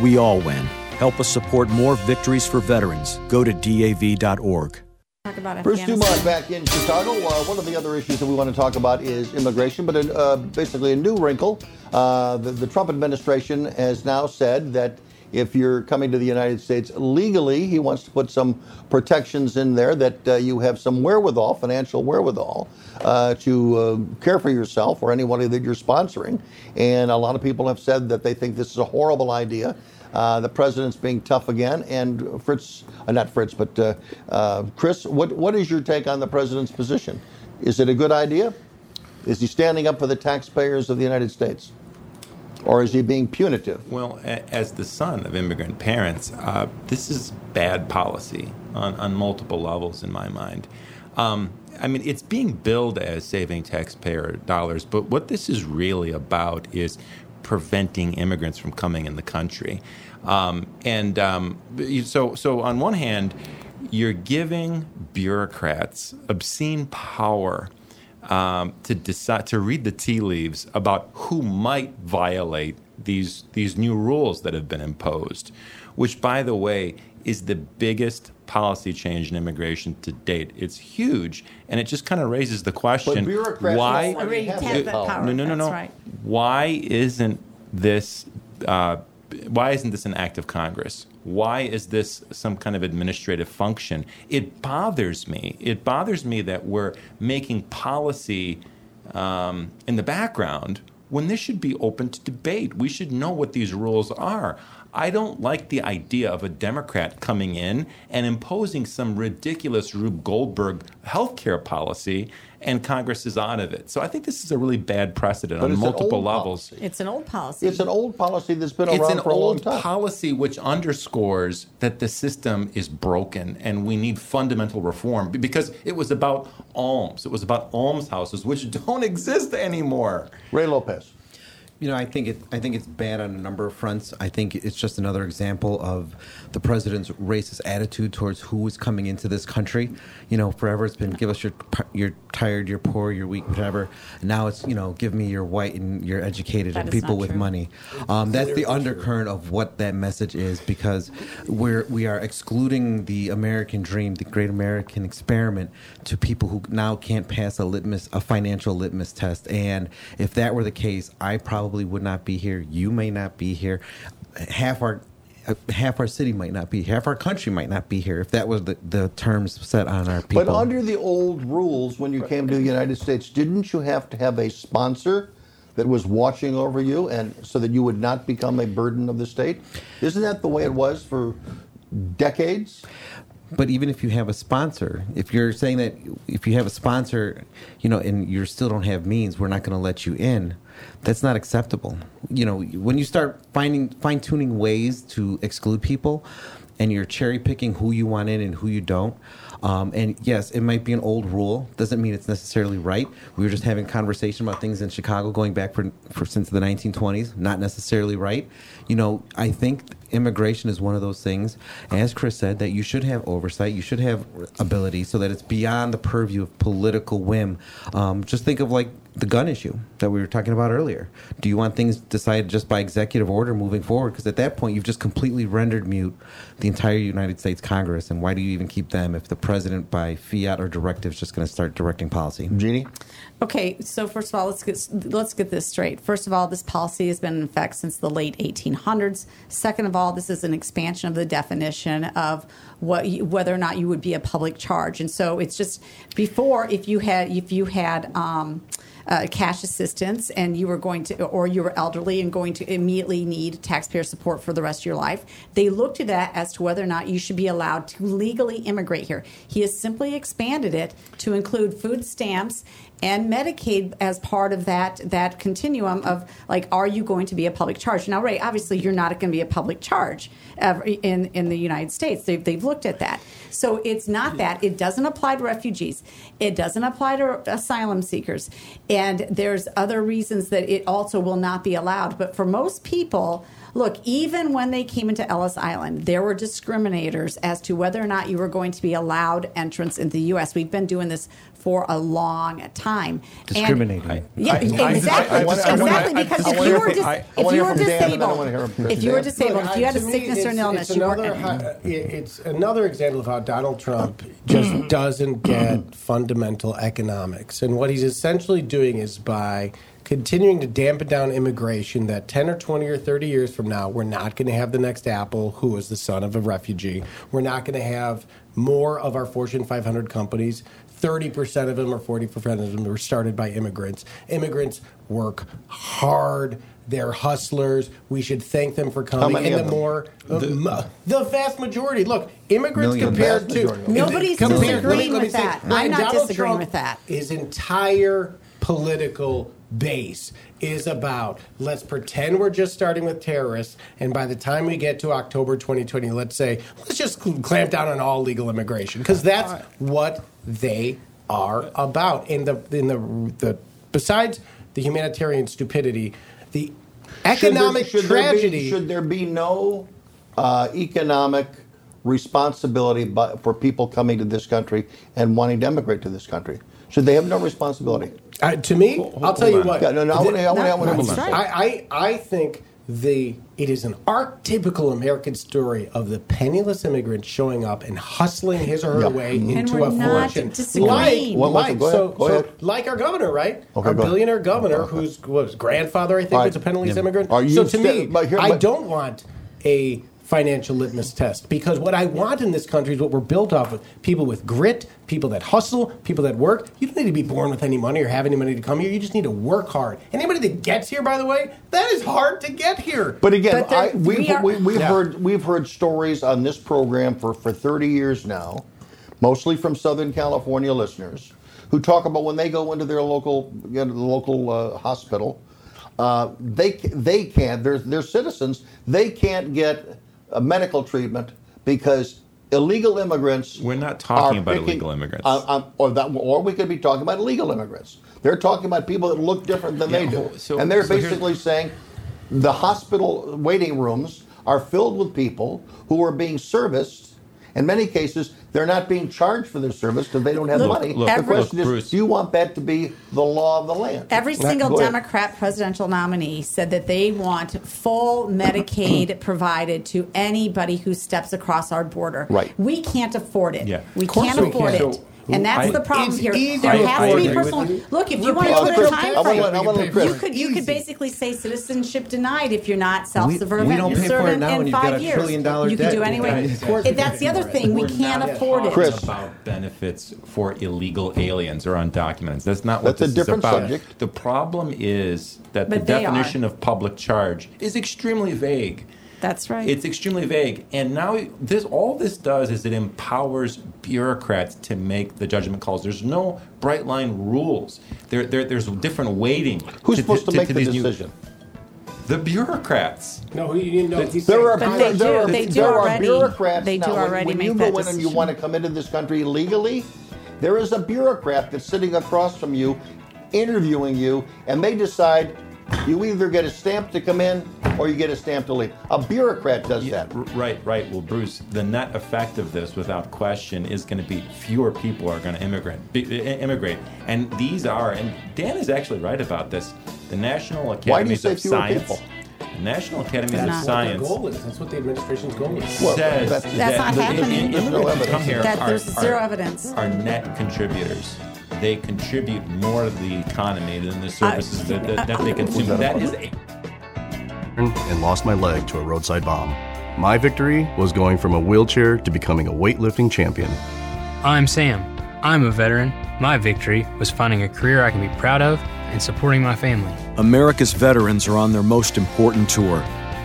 we all win. Help us support more victories for veterans. Go to DAV.org. Talk about Bruce Afghanistan. Dumont back in Chicago. Uh, one of the other issues that we want to talk about is immigration, but uh, basically a new wrinkle. Uh, the, the Trump administration has now said that if you're coming to the United States legally, he wants to put some protections in there that uh, you have some wherewithal, financial wherewithal, uh, to uh, care for yourself or anybody that you're sponsoring. And a lot of people have said that they think this is a horrible idea. Uh, the president's being tough again, and Fritz, uh, not Fritz, but uh, Chris, what what is your take on the president's position? Is it a good idea? Is he standing up for the taxpayers of the United States, or is he being punitive? Well, as the son of immigrant parents, uh, this is bad policy on, on multiple levels in my mind. Um, I mean, it's being billed as saving taxpayer dollars, but what this is really about is preventing immigrants from coming in the country. Um, and um, so, so on one hand, you're giving bureaucrats obscene power um, to decide to read the tea leaves about who might violate these these new rules that have been imposed, which, by the way, is the biggest policy change in immigration to date. It's huge, and it just kind of raises the question: bureaucrats Why? don't have power. No, no, no, no. right. Why isn't this? Uh, why isn't this an act of Congress? Why is this some kind of administrative function? It bothers me. It bothers me that we're making policy um, in the background when this should be open to debate. We should know what these rules are. I don't like the idea of a Democrat coming in and imposing some ridiculous Rube Goldberg healthcare policy, and Congress is out of it. So I think this is a really bad precedent But on multiple levels. policy. It's an old policy. It's an old policy that's been It's around an for a long old time. policy which underscores that the system is broken and we need fundamental reform because it was about alms. It was about almshouses, which don't exist anymore. Ray Lopez. You know, I think it. I think it's bad on a number of fronts. I think it's just another example of the president's racist attitude towards who is coming into this country. You know, forever it's been give us your you're tired, you're poor, you're weak, whatever. And now it's you know give me your white and you're educated That and people with true. money. Um, that's the undercurrent of what that message is because we're we are excluding the American dream, the great American experiment, to people who now can't pass a litmus, a financial litmus test. And if that were the case, I probably would not be here. You may not be here. Half our Uh, half our city might not be half our country might not be here if that was the, the terms set on our people. But under the old rules, when you came to the United States, didn't you have to have a sponsor that was watching over you, and so that you would not become a burden of the state? Isn't that the way it was for decades? but even if you have a sponsor, if you're saying that if you have a sponsor, you know, and you still don't have means, we're not going to let you in. That's not acceptable. You know, when you start finding fine tuning ways to exclude people, and you're cherry picking who you want in and who you don't. Um, and yes, it might be an old rule. Doesn't mean it's necessarily right. We were just having conversation about things in Chicago going back for, for since the 1920s. Not necessarily right. You know, I think immigration is one of those things, as Chris said, that you should have oversight. You should have ability so that it's beyond the purview of political whim. Um, just think of like the gun issue that we were talking about earlier. Do you want things decided just by executive order moving forward? Because at that point, you've just completely rendered mute the entire United States Congress. And why do you even keep them if the president, by fiat or directive, is just going to start directing policy? Jeannie? Okay, so first of all, let's get let's get this straight. First of all, this policy has been in effect since the late 1800s. Second of all, this is an expansion of the definition of what you, whether or not you would be a public charge, and so it's just before if you had if you had. Um, uh, cash assistance and you were going to, or you were elderly and going to immediately need taxpayer support for the rest of your life, they looked at that as to whether or not you should be allowed to legally immigrate here. He has simply expanded it to include food stamps and Medicaid as part of that that continuum of like, are you going to be a public charge? Now, Ray, obviously, you're not going to be a public charge in in the United States. They've they've looked at that, so it's not that. It doesn't apply to refugees. It doesn't apply to asylum seekers, and there's other reasons that it also will not be allowed. But for most people look, even when they came into Ellis Island, there were discriminators as to whether or not you were going to be allowed entrance into the U.S. We've been doing this for a long time. Discriminating. And, yeah, exactly. exactly. Because if you were dis- if you were disabled, if you were disabled, if you had a sickness or an illness, it's you another, weren't. it's another example of how Donald Trump just mm-hmm. doesn't get fundamental economics, and what he's essentially doing is by continuing to dampen down immigration that 10 or 20 or 30 years from now we're not going to have the next apple who was the son of a refugee we're not going to have more of our fortune 500 companies 30% of them or 40% of them were started by immigrants immigrants work hard they're hustlers. We should thank them for coming. many and of the them? more, uh, The- m- the vast majority. Look, immigrants Millions. compared to. Nobody's compared- disagreeing let me with say- that. I'm not Donald disagreeing Trump, with that. His entire political base is about let's pretend we're just starting with terrorists, and by the time we get to October 2020, let's say let's just clamp down on all legal immigration because that's what they are about. In the in the the besides the humanitarian stupidity, the economic should there, should tragedy. There be, should there be no uh, economic responsibility by, for people coming to this country and wanting to immigrate to this country? Should they have no responsibility? Uh, to me, I'll tell you on. what. Yeah, no, no, I wanna- I wanna- I wanna- That's hold on. right. I, I, I think the it is an archetypical American story of the penniless immigrant showing up and hustling his or her Yeah. way And into we're a not fortune. disagreeing. Like, Well, like, go ahead, so, go so like our governor, right? Okay, our go ahead. billionaire governor, whose was grandfather, I think, All right. was a penniless Yeah. immigrant. Are you so to sti- me, but here- I don't want a financial litmus test because what I want in this country is what we're built off of people with grit, people that hustle, people that work. You don't need to be born with any money or have any money to come here. You just need to work hard. Anybody that gets here, by the way, that is hard to get here. But again, But I, we've, we are- we, we've Yeah. heard we've heard stories on this program for, for 30 years now, mostly from Southern California listeners, who talk about when they go into their local you know, the local uh, hospital, uh, they they can't. They're, they're citizens. They can't get a medical treatment because illegal immigrants. We're not talking about picking- illegal immigrants. uh, um, or that, or we could be talking about illegal immigrants. They're talking about people that look different than they Yeah, do, so- and they're so basically saying the hospital waiting rooms are filled with people who are being serviced. In many cases, they're not being charged for their service because they don't have Look, money. look, the every- question is, Bruce. do you want that to be the law of the land? Every single Go. Democrat presidential nominee said that they want full Medicaid <clears throat> provided to anybody who steps across our border. Right. We can't afford it. Yeah. We can't we afford can't. it. And that's I- the problem It's here. easy There to has to be personal. Look, if you want to put the a time I frame, I wanna- Chris. you could you could basically say citizenship denied if you're not self-serving. we don't pay for it in, now, in and you've got five a years. trillion dollar You debt. can do anyway. Of that's the other thing. We can't afford it. Chris. about benefits for illegal aliens or undocumented. That's not what That's a this different is about. subject. The problem is that the definition of public charge is extremely vague. That's right. It's extremely vague, and now this all this does is it empowers bureaucrats to make the judgment calls. There's no bright line rules. There, there there's different weighting. Who's supposed to make the these new- decision? the bureaucrats. No, you know, he's There saying are, But they do- there are, they do there are already- bureaucrats they do now. when- already when, make you that go in and you want to come into this country legally, there is a bureaucrat that's sitting across from you, interviewing you, and they decide you either get a stamp to come in or you get a stamp to leave. A bureaucrat does that. R- Right, right. Well, Bruce, the net effect of this, without question, is going to be fewer people are going to immigrate. Be, immigrate, and these are. And Dan is actually right about this. The National Academies Why do you say of fewer Science. people? The National Academies They're of not. Science. Their goal is. That's what the administration's goal is. Well, says that's- That's not that the- happening. im- There's no immigrants come here That are, zero are- evidence. are net contributors. They contribute more to the economy than the services that, that, that they <laughs> consume. That is a and lost my leg to a roadside bomb. My victory was going from a wheelchair to becoming a weightlifting champion. I'm Sam. I'm a veteran. My victory was finding a career I can be proud of and supporting my family. America's veterans are on their most important tour,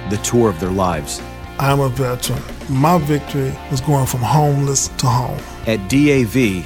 the tour of their lives. I'm a veteran. My victory was going from homeless to home. At DAV,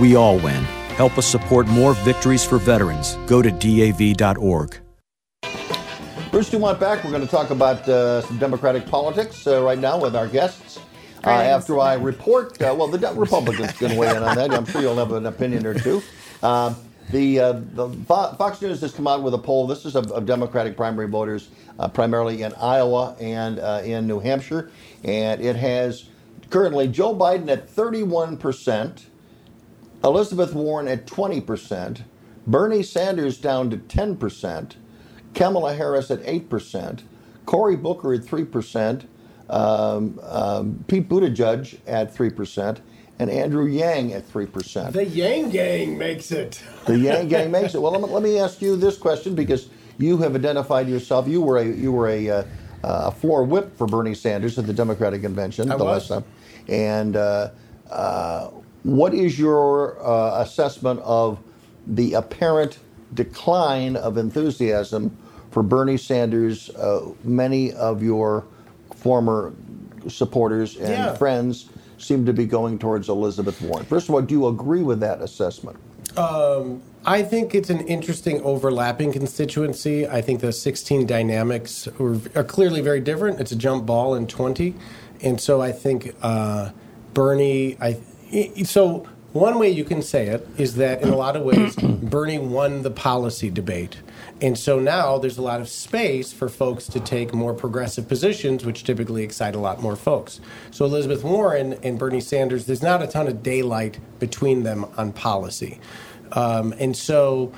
we all win. Help us support more victories for veterans. Go to DAV.org. Bruce Dumont back. We're going to talk about uh, some Democratic politics uh, right now with our guests. Uh, after I report, uh, well, the De- Republicans can weigh in on that. I'm sure you'll have an opinion or two. Uh, the, uh, the Fox News has come out with a poll. This is of, of Democratic primary voters, uh, primarily in Iowa and uh, in New Hampshire, and it has currently Joe Biden at 31 percent, Elizabeth Warren at 20 percent, Bernie Sanders down to 10 percent, Kamala Harris at 8%, Cory Booker at 3%, um, um, Pete Buttigieg at 3%, and Andrew Yang at 3%. The Yang Gang makes it. The Yang Gang makes it. Well, let me, let me ask you this question because you have identified yourself. You were a you were a, uh, a floor whip for Bernie Sanders at the Democratic convention I the was. last time. And uh, uh, what is your uh, assessment of the apparent decline of enthusiasm for Bernie Sanders? Uh, many of your former supporters and Yeah. friends seem to be going towards Elizabeth Warren. First of all, do you agree with that assessment? Um, I think it's an interesting overlapping constituency. I think the 16 dynamics are, are clearly very different. It's a jump ball in 20. And so I think uh, Bernie, I, i- so one way you can say it is that in a lot of ways, <clears throat> Bernie won the policy debate. And so now there's a lot of space for folks to take more progressive positions, which typically excite a lot more folks. So Elizabeth Warren and Bernie Sanders, there's not a ton of daylight between them on policy. Um, and so,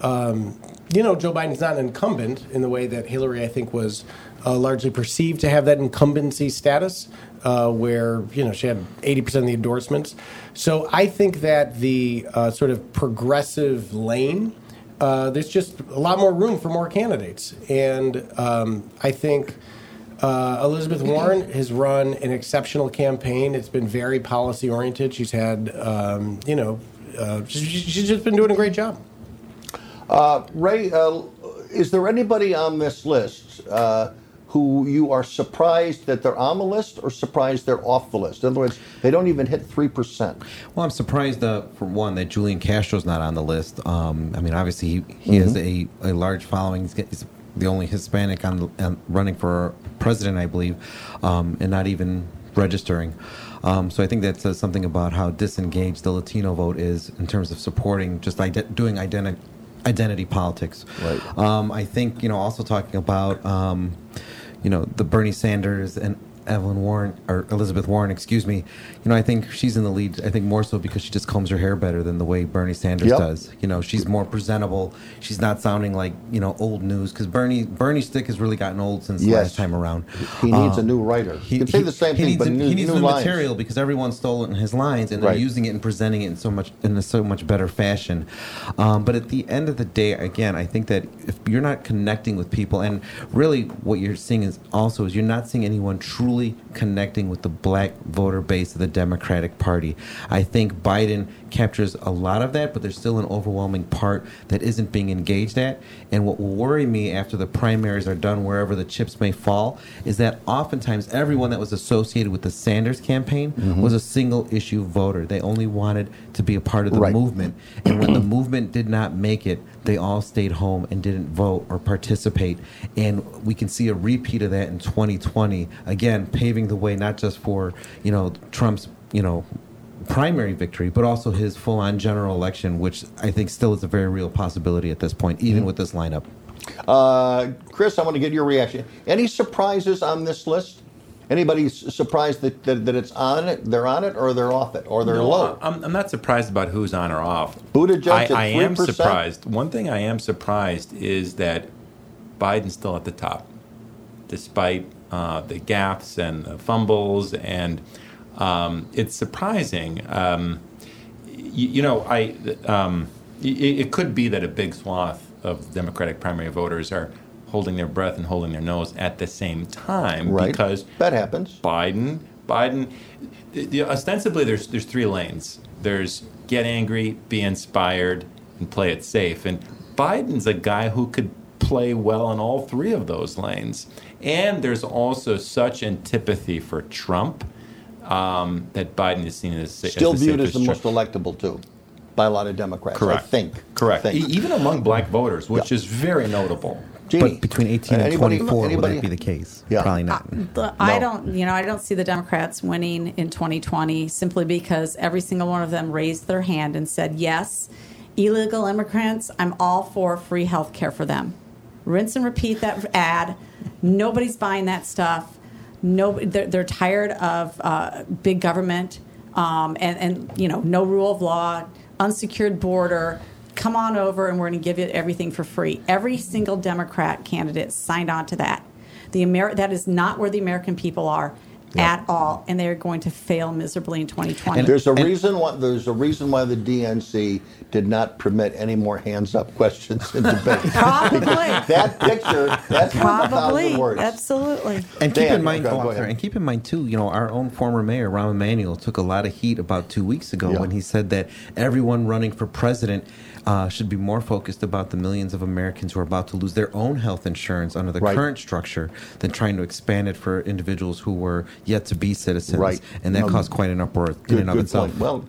um, you know, Joe Biden's not an incumbent in the way that Hillary, I think, was uh, largely perceived to have that incumbency status, uh, where you know she had 80% of the endorsements. So I think that the uh, sort of progressive lane, uh, there's just a lot more room for more candidates, and um, I think. Uh, Elizabeth Warren has run an exceptional campaign. It's been very policy oriented. She's had, um, you know, uh, she's, she's just been doing a great job. Uh, Ray, uh, is there anybody on this list uh, who you are surprised that they're on the list or surprised they're off the list? In other words, they don't even hit 3%. Well, I'm surprised, uh, for one, that Julian Castro's not on the list. Um, I mean, obviously, he, he has a, a large following. He's, he's the only Hispanic on, on running for president, I believe, um, and not even registering. Um, so I think that says something about how disengaged the Latino vote is in terms of supporting just ide- doing identity identity politics. Right. Um, I think you know also talking about um, you know the Bernie Sanders and Evelyn Warren or Elizabeth Warren, excuse me, you know, I think she's in the lead. I think more so because she just combs her hair better than the way Bernie Sanders Yep. does. You know, she's more presentable. She's not sounding like you know old news because Bernie Bernie's stick has really gotten old since Yes. last time around. He needs a Um, new writer. You can say the same thing, but a- new- he needs new new material because everyone stole in his lines and they're using it and presenting it in so much in a so much better fashion. Um, but at the end of the day, again, I think that if you're not connecting with people, and really what you're seeing is also is you're not seeing anyone truly connecting with the black voter base of the Democratic Party. I think Biden captures a lot of that, but there's still an overwhelming part that isn't being engaged at. And what will worry me after the primaries are done, wherever the chips may fall, is that oftentimes everyone that was associated with the Sanders campaign Mhm. was a single issue voter. They only wanted to be a part of the Right. movement. And when the movement did not make it, they all stayed home and didn't vote or participate. And we can see a repeat of that in 2020, again, paving the way not just for, you know, Trump's, you know, primary victory, but also his full on general election, which I think still is a very real possibility at this point, even Mhm. with this lineup. Uh, Chris, I want to get your reaction. Any surprises on this list? Anybody surprised that, that, that it's on it, they're on it, or they're off it, or they're No, low? I'm, I'm not surprised about who's on or off. Buttigieg I, at I am surprised. One thing I am surprised is that Biden's still at the top, despite uh, the gaffes and the fumbles, and um, it's surprising. Um, you, you know, I um, it, it could be that a big swath of Democratic primary voters are holding their breath and holding their nose at the same time Right. because that happens. Biden, Biden. the- the- ostensibly, there's there's three lanes. There's get angry, be inspired, and play it safe. And Biden's a guy who could play well in all three of those lanes. And there's also such antipathy for Trump um, that Biden is seen as Still as the viewed as the safest most electable, too, by a lot of Democrats. Correct. I think. Correct. I think. E- even among black voters, which is very notable. But between 18 and Anybody- 24, would that be the case? Yeah. Probably not. The- I don't, you know, I don't see the Democrats winning in 2020 simply because every single one of them raised their hand and said, yes, illegal immigrants, I'm all for free health care for them. Rinse and repeat that ad. Nobody's buying that stuff. No, they're, they're tired of uh, big government um, and, and, you know, no rule of law, unsecured border. Come on over and we're going to give you everything for free. Every single Democrat candidate signed on to that. The Amer- that is not where the American people are at all, and they are going to fail miserably in 2020. there's a reason why there's a reason why the DNC did not permit any more hands up questions in debate. <laughs> Probably. <laughs> that picture, that's worth a thousand Probably, words. absolutely. And keep in mind, go- go I'm ahead. sorry, and keep in mind too, you know, our own former mayor Rahm Emanuel took a lot of heat about two weeks ago Yeah. when he said that everyone running for president uh, should be more focused about the millions of Americans who are about to lose their own health insurance under the Right. current structure than trying to expand it for individuals who were yet to be citizens. Right. and that No, caused quite an uproar in and of good itself. point. Well,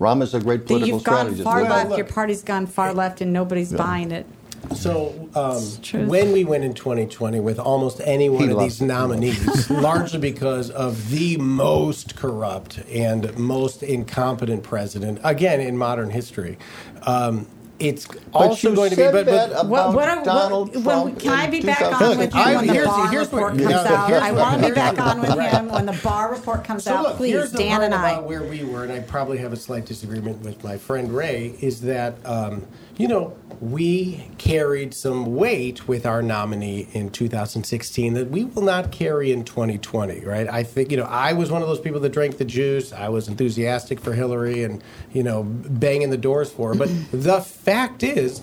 Rahm is a great political You've gone strategist. far Well, left. look, Your party's gone far left, and nobody's buying it. So, um, when we went in 2020 with almost any one He of these nominees, <laughs> largely because of the most corrupt and most incompetent president, again, in modern history, um, it's also going to be. But, but about What- what- Donald when- Trump can I be back on with you when the Barr report comes out? I want to be back on with <laughs> him when the Barr report comes So out. look, Please, here's the Dan part and I. about where we were, and I probably have a slight disagreement with my friend Ray, is that um, you know we carried some weight with our nominee in 2016 that we will not carry in 2020. Right? I think you know I was one of those people that drank the juice. I was enthusiastic for Hillary, and you know banging the doors for her. But <laughs> the fact is.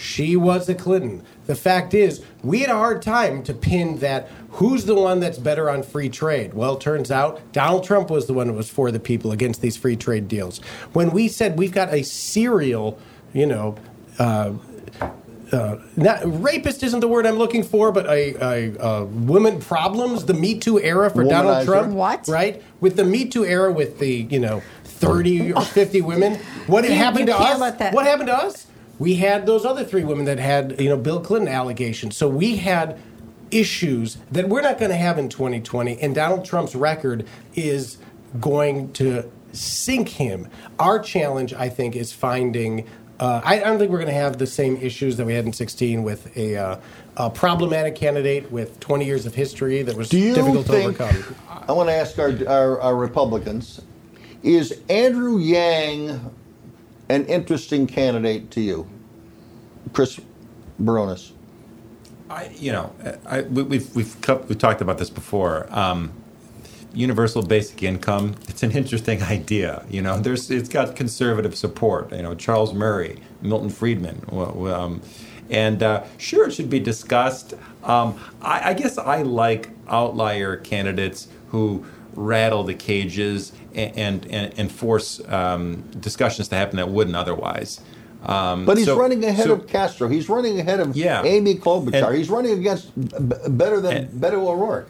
She was a Clinton. The fact is, we had a hard time to pin that who's the one that's better on free trade. Well, it turns out Donald Trump was the one that was for the people against these free trade deals. When we said we've got a serial, you know, uh, uh, not, rapist isn't the word I'm looking for, but a, a, a woman problems, the Me Too era for Donald Trump. What? Right? With the Me Too era, with the, you know, 30 or 50 women. What You- happened you to can't us? let that- What happened to us? We had those other three women that had, you know, Bill Clinton allegations. So we had issues that we're not going to have in 2020. And Donald Trump's record is going to sink him. Our challenge, I think, is finding Uh, I, I don't think we're going to have the same issues that we had in 16 with a, uh, a problematic candidate with 20 years of history that was Do you difficult think, to overcome. I want to ask our, our, our Republicans, is Andrew Yang an interesting candidate to you? Chris Baronis. I, you know, I, we, we've we've we've talked about this before. Um, universal basic income. It's an interesting <laughs> idea. You know, there's it's got conservative support. You know, Charles Murray, Milton Friedman, well, um, and uh, sure, it should be discussed. Um, I, I guess I like outlier candidates who rattle the cages and and, and force um, discussions to happen that wouldn't otherwise. Um, But he's so- running ahead so- of Castro. He's running ahead of Yeah. Amy Klobuchar. And- he's running against better than Beto O'Rourke.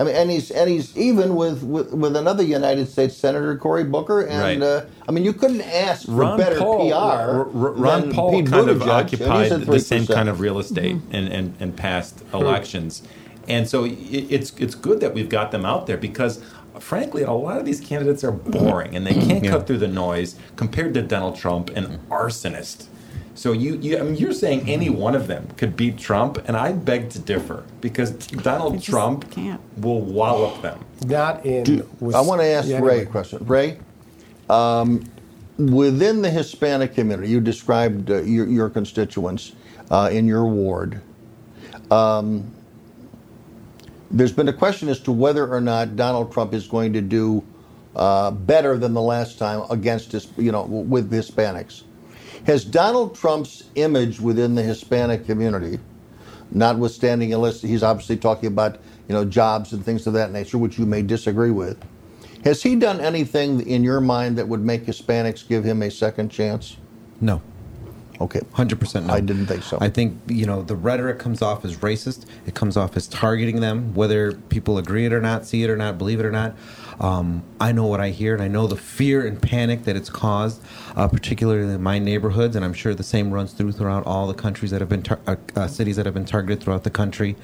I mean, and he's and he's even with, with, with another United States Senator Cory Booker, and Right. uh, I mean, you couldn't ask for Ron better Paul, PR. R- R- Ron than Paul Pete kind of Buttigieg, and he's occupied the same kind of real estate in, in, in past elections, and so it, it's it's good that we've got them out there because. Frankly, a lot of these candidates are boring and they can't Yeah. cut through the noise compared to Donald Trump, an arsonist. So you, you, I mean, you're saying any one of them could beat Trump, and I beg to differ because Donald Trump can't. will wallop them. Not in. Do- with- I want to ask yeah, Ray anyway. a question. Ray, um, within the Hispanic community, you described uh, your, your constituents uh, in your ward. Um, there's been a question as to whether or not Donald Trump is going to do uh, better than the last time against his, you know, with Hispanics. Has Donald Trump's image within the Hispanic community, notwithstanding unless he's obviously talking about you know jobs and things of that nature, which you may disagree with. Has he done anything in your mind that would make Hispanics give him a second chance? No. Okay. 100% no. I didn't think so. I think, you know, the rhetoric comes off as racist. It comes off as targeting them, whether people agree it or not, see it or not, believe it or not. Um, I know what I hear, and I know the fear and panic that it's caused, uh, particularly in my neighborhoods, and I'm sure the same runs through throughout all the countries that have been, tar- uh, uh, cities that have been targeted throughout the country,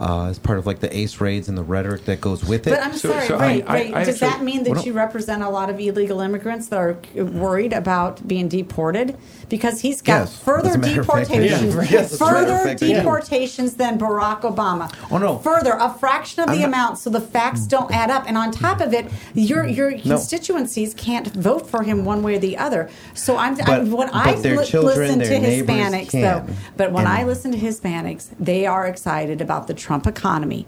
uh, as part of like the ACE raids and the rhetoric that goes with it. But I'm sorry, Ray, Ray, does that mean that you represent a lot of illegal immigrants that are worried about being deported? Because he's got Yes. further As a matter of fact, I do. deportations, Yes, as a matter of further fact, I do. deportations than Barack Obama. Oh, no. Further, a fraction of I'm the not- amount, so the facts don't add up. And on top of it, your your constituencies can't vote for him one way or the other. So I'm, But- I'm when I li- children, listen to Hispanics, can. though, but when And- I listen to Hispanics, they are excited about the Trump economy.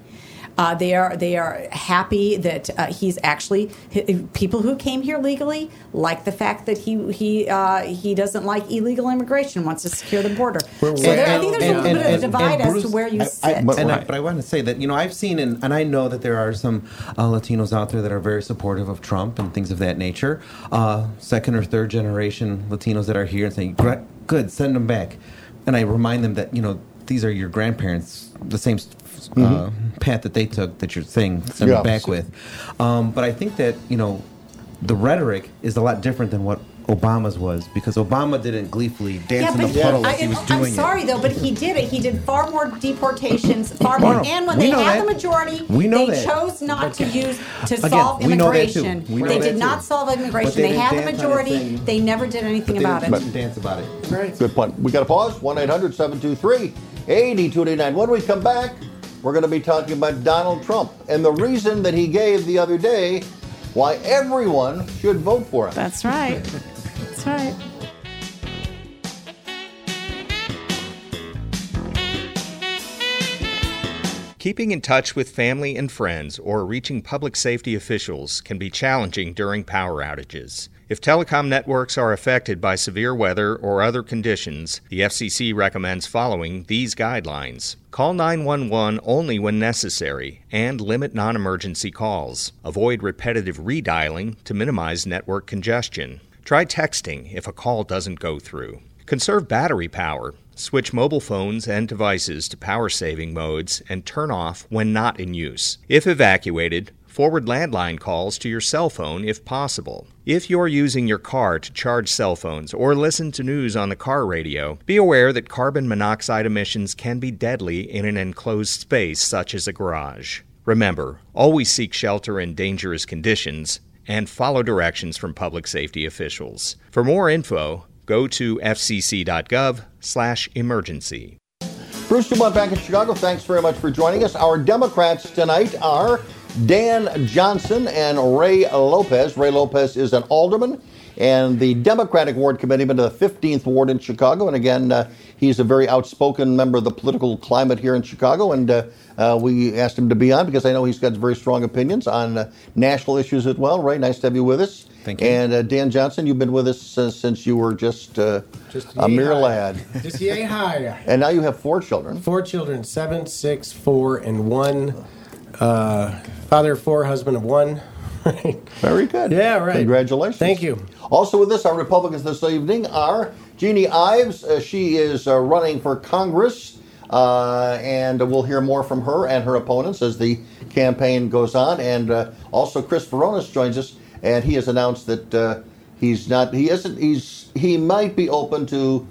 Uh, they are they are happy that uh, he's actually hi- people who came here legally like the fact that he he uh, he doesn't like illegal immigration wants to secure the border. So there, I think there's a little bit of a divide as to where you I- sit. I, and I, but I want to say that you know I've seen and, and I know that there are some uh, Latinos out there that are very supportive of Trump and things of that nature. Uh, second or third generation Latinos that are here and saying, "Good, send them back," and I remind them that you know these are your grandparents, the same uh, Mhm. path that they took that you're saying send Yeah. them back with. Um, but I think that you know the rhetoric is a lot different than what. Obama's was because Obama didn't gleefully dance in the he- puddle I, as he was I'm doing it. sorry though, but he did it. He did far more deportations, far more. And when we they had that. the majority, We know they that. chose not to use to Again, solve we know that too. immigration. We know They that did too. not solve But immigration. they They, had the dance on the majority. They never did anything about it. But- dance about it. Right. Good point. We got to pause. 1 800 723 8289. When we come back, we're going to be talking about Donald Trump and the reason that he gave the other day why everyone should vote for him. That's right. That's right. Keeping in touch with family and friends or reaching public safety officials can be challenging during power outages. If telecom networks are affected by severe weather or other conditions, the FCC recommends following these guidelines. Call 911 only when necessary and limit non emergency calls. Avoid repetitive redialing to minimize network congestion. Try texting if a call doesn't go through. Conserve battery power. Switch mobile phones and devices to power saving modes and turn off when not in use. If evacuated, forward landline calls to your cell phone if possible. If you're using your car to charge cell phones or listen to news on the car radio, be aware that carbon monoxide emissions can be deadly in an enclosed space such as a garage. Remember, always seek shelter in dangerous conditions and follow directions from public safety officials. For more info, Go to fcc.gov/emergency. Bruce Dumont back in Chicago. Thanks very much for joining us. Our Democrats tonight are Dan Johnson and Ray Lopez. Ray Lopez is an alderman and the Democratic Ward Committeeman to the 15th Ward in Chicago. And again, uh, he's a very outspoken member of the political climate here in Chicago. And uh, uh, we asked him to be on because I know he's got very strong opinions on uh, national issues as well. Ray, nice to have you with us. Thank you. And uh, Dan Johnson, you've been with us since, since you were just, uh, Just a mere high. lad. <laughs> Just yay high. And now you have four children. Four children, seven, six, four, and one. Uh, father of four, husband of one. <laughs> Very good. Yeah, right. Congratulations. Thank you. Also with us, our Republicans this evening are Jeanne Ives. Uh, she is uh, running for Congress, uh, and we'll hear more from her and her opponents as the campaign goes on. And uh, also, Chris Veronis joins us, and he has announced that uh, he's not. He isn't. He's. He might be open to.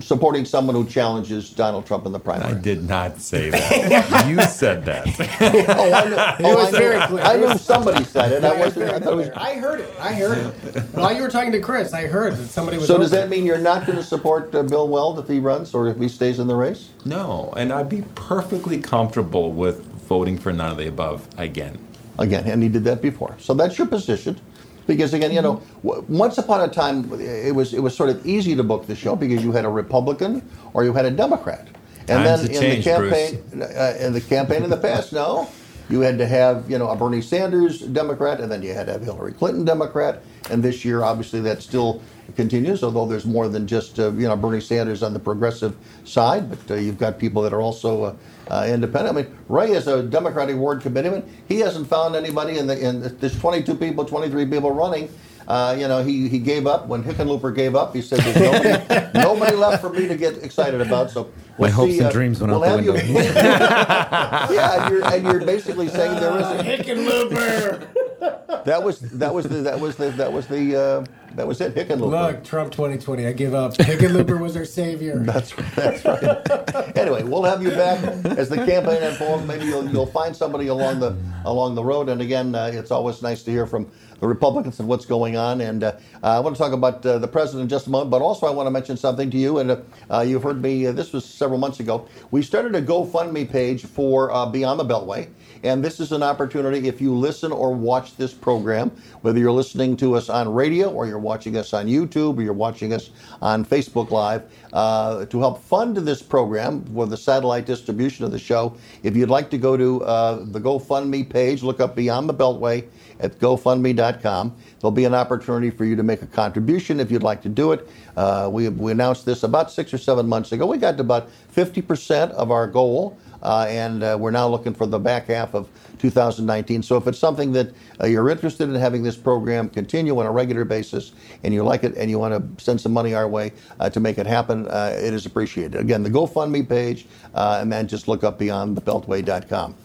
Supporting someone who challenges Donald Trump in the primary. I did not say that. <laughs> you said that. <laughs> oh, I knew, It oh, was I knew- very clear. I knew somebody said it. I was wasn't. I thought it was. I heard it. I heard it. While you were talking to Chris, I heard that somebody was. So does that mean you're not going to support uh, Bill Weld if he runs or if he stays in the race? No, and I'd be perfectly comfortable with voting for none of the above again. Again, and he did that before. So that's your position. Because again, you know, w- once upon a time, it was it was sort of easy to book the show because you had a Republican or you had a Democrat, and Times then in the campaign, uh, in the campaign in the past, no, you had to have you know a Bernie Sanders Democrat, and then you had to have Hillary Clinton Democrat, and this year, obviously, that still continues. Although there's more than just uh, you know Bernie Sanders on the progressive side, but uh, you've got people that are also uh, independent. I mean, Ray is a Democratic ward committeeman. He hasn't found anybody in the in there's 22 people, 23 people running. Uh, you know, he, he gave up when Hickenlooper gave up. He said, "There's nobody, <laughs> nobody left for me to get excited about." So My we'll hopes see, and uh, dreams went we'll out the have you- window. <laughs> yeah, and you're, and you're basically saying there isn't. Hickenlooper. That was that was the that was the that was the uh, that was it. Hickenlooper. Look, Trump 2020. I give up. Hickenlooper was our savior. That's <laughs> that's right. <laughs> anyway, we'll have you back as the campaign unfolds. Maybe you'll you'll find somebody along the along the road. And again, uh, it's always nice to hear from the Republicans and what's going on. And uh, I want to talk about uh, the president in just a moment, but also I want to mention something to you. And uh, uh, you've heard me. Uh, this was several months ago. We started a GoFundMe page for uh, Beyond the Beltway. And this is an opportunity if you listen or watch this program, whether you're listening to us on radio or you're watching us on YouTube or you're watching us on Facebook Live, uh, to help fund this program for the satellite distribution of the show. If you'd like to go to uh, the GoFundMe page, look up Beyond the Beltway at GoFundMe.com. There'll be an opportunity for you to make a contribution if you'd like to do it. Uh, we, we announced this about six or seven months ago. We got to about 50% of our goal. Uh, and uh, we're now looking for the back half of 2019. So if it's something that uh, you're interested in having this program continue on a regular basis, and you like it, and you want to send some money our way uh, to make it happen, uh, it is appreciated. Again, the GoFundMe page, uh, and then just look up beyondthebeltway.com.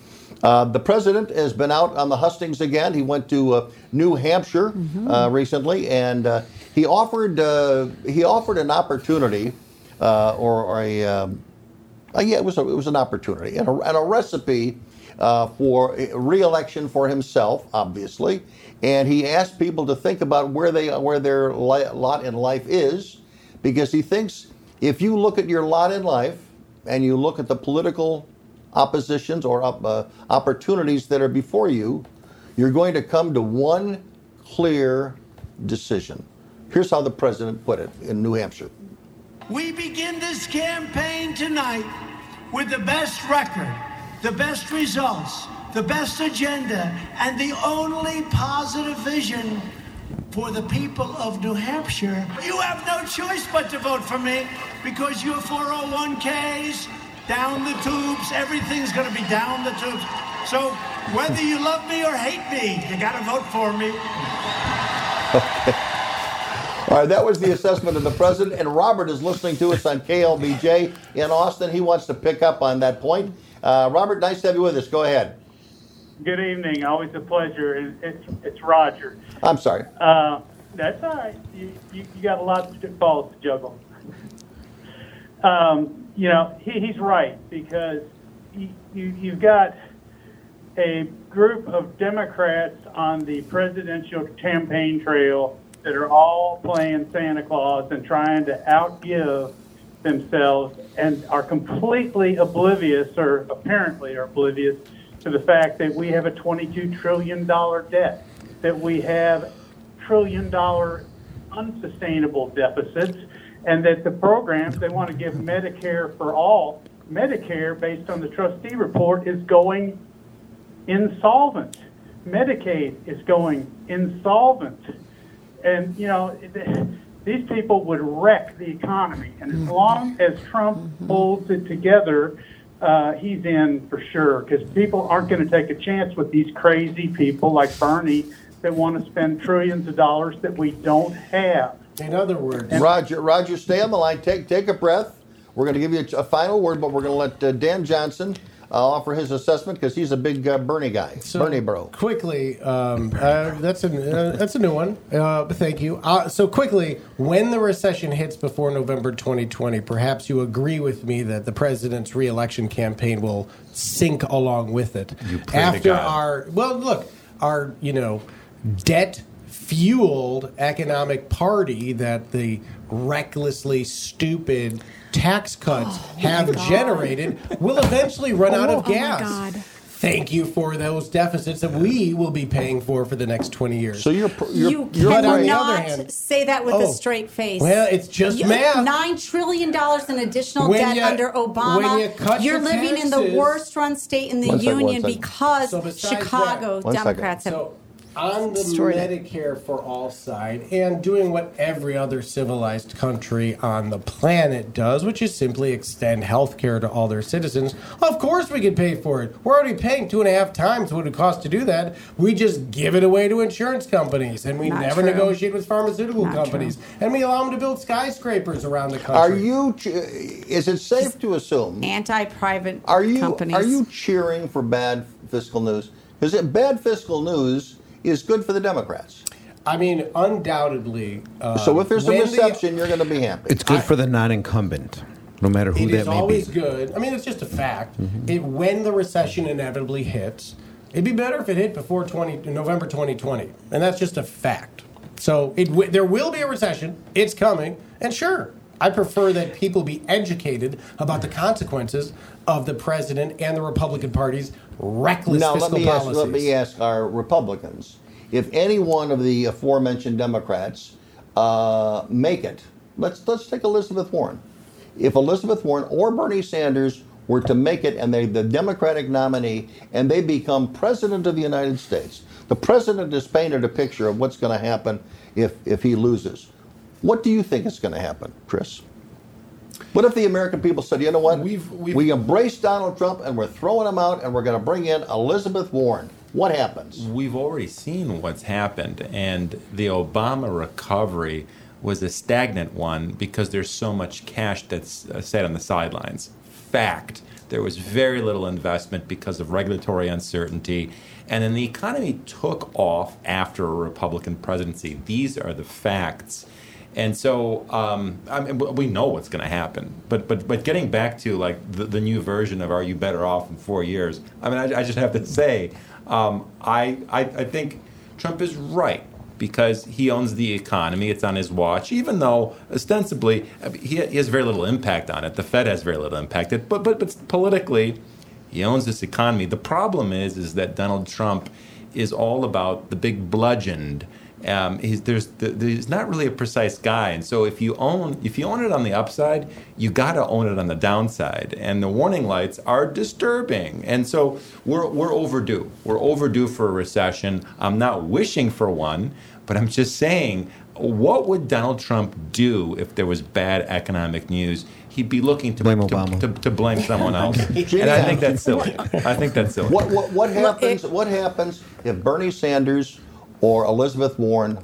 Uh, the president has been out on the hustings again. He went to uh, New Hampshire uh, recently, and uh, he offered uh, he offered an opportunity uh, or, or a um, uh, yeah, it was a, it was an opportunity and a, and a recipe uh, for a re-election for himself, obviously. And he asked people to think about where they where their li- lot in life is, because he thinks if you look at your lot in life and you look at the political oppositions or uh, opportunities that are before you, you're going to come to one clear decision. Here's how the president put it in New Hampshire. We begin this campaign tonight with the best record, the best results, the best agenda, and the only positive vision for the people of New Hampshire. You have no choice but to vote for me because your 401ks, down the tubes, everything's going to be down the tubes. So whether you love me or hate me, you got to vote for me. <laughs> All right, that was the assessment of the president. And Robert is listening to us on KLBJ in Austin. He wants to pick up on that point. Uh, Robert, nice to have you with us. Go ahead. Good evening. Always a pleasure. It's, it's Roger. I'm sorry. Uh, that's all right. You, you, you got a lot of balls to juggle. Um, you know, he, he's right because you, you, you've got a group of Democrats on the presidential campaign trail that are all playing Santa Claus and trying to outgive themselves and are completely oblivious, or apparently are oblivious, to the fact that we have a $22 trillion debt, that we have trillion dollar unsustainable deficits, and that the programs they want to give Medicare for all, Medicare, based on the trustee report, is going insolvent. Medicaid is going insolvent. And, you know, these people would wreck the economy. And as long as Trump holds it together, uh, he's in for sure because people aren't going to take a chance with these crazy people like Bernie that want to spend trillions of dollars that we don't have. In other words, Roger, Roger, stay on the line. Take take a breath. We're going to give you a, a final word, but we're going to let uh, Dan Johnson offer his assessment because he's a big uh, Bernie guy, Bernie bro. Quickly, um, uh, that's a uh, that's a new one. Uh, but thank you. Uh, so quickly, when the recession hits before November 2020, perhaps you agree with me that the president's reelection campaign will sink along with it. You pray to After God. our well, look, our you know debt fueled economic party that the recklessly stupid tax cuts oh, have generated will eventually run out Oh, of oh my gas. God. Thank you for those deficits that we will be paying for for the next 20 years. So you're you But on the other cannot hand- say that with Oh. a straight face. Well, it's just You- math. Nine trillion dollars in additional When debt you- under Obama. when you cut You're your living in the worst-run state in the one union second. because So Chicago that- Democrats have. So on the destroyed it. Medicare for all side and doing what every other civilized country on the planet does, which is simply extend health care to all their citizens, of course we could pay for it. We're already paying two and a half times what it costs to do that. We just give it away to insurance companies and we Not never true. negotiate with pharmaceutical Not companies. And we allow them to build skyscrapers around the country. Are you? Is it safe to assume? Anti-private Are you companies. are you cheering for bad fiscal news? Because bad fiscal news is good for the Democrats. I mean, undoubtedly. Uh, so if there's a when the- reception, you're going to be happy. It's good for the non-incumbent, no matter who It that is It is always good. I mean, it's just a fact. It, when the recession inevitably hits, it'd be better if it hit before 20, November 2020, and that's just a fact. So it w- there will be a recession. It's coming, and sure, I prefer that people be educated about the consequences of the president and the Republican Party's reckless now let fiscal me ask, let me ask our Republicans: if any one of the aforementioned Democrats uh, make it, let's let's take Elizabeth Warren. If Elizabeth Warren or Bernie Sanders were to make it, and they the Democratic nominee, and they become president of the United States, the president has painted a picture of what's going to happen if if he loses. What do you think is going to happen, Chris? What if the American people said, you know what? We've, we've, we embrace Donald Trump and we're throwing him out and we're going to bring in Elizabeth Warren? What happens? We've already seen what's happened, and the Obama recovery was a stagnant one because there's so much cash that's uh, sat on the sidelines. Fact. There was very little investment because of regulatory uncertainty. And then the economy took off after a Republican presidency. These are the facts. And so um, I mean, we know what's going to happen. But but but getting back to like the, the new version of "Are you better off in four years?" I mean, I, I just have to <laughs> say, um, I, I I think Trump is right because he owns the economy. It's on his watch, even though ostensibly he, has very little impact on it. The Fed has very little impact. It, but but but politically, he owns this economy. The problem is is that Donald Trump is all about the big bludgeoned. Um, he's, there's, there's not really a precise guy, and so if you own if you own it on the upside, you got to own it on the downside. And the warning lights are disturbing, and so we're we're overdue. We're overdue for a recession. I'm not wishing for one, but I'm just saying, what would Donald Trump do if there was bad economic news? He'd be looking to Blame to, Obama. to, to blame <laughs> someone else, and I think that's silly. I think that's silly. What what what happens? what happens if Bernie Sanders or Elizabeth Warren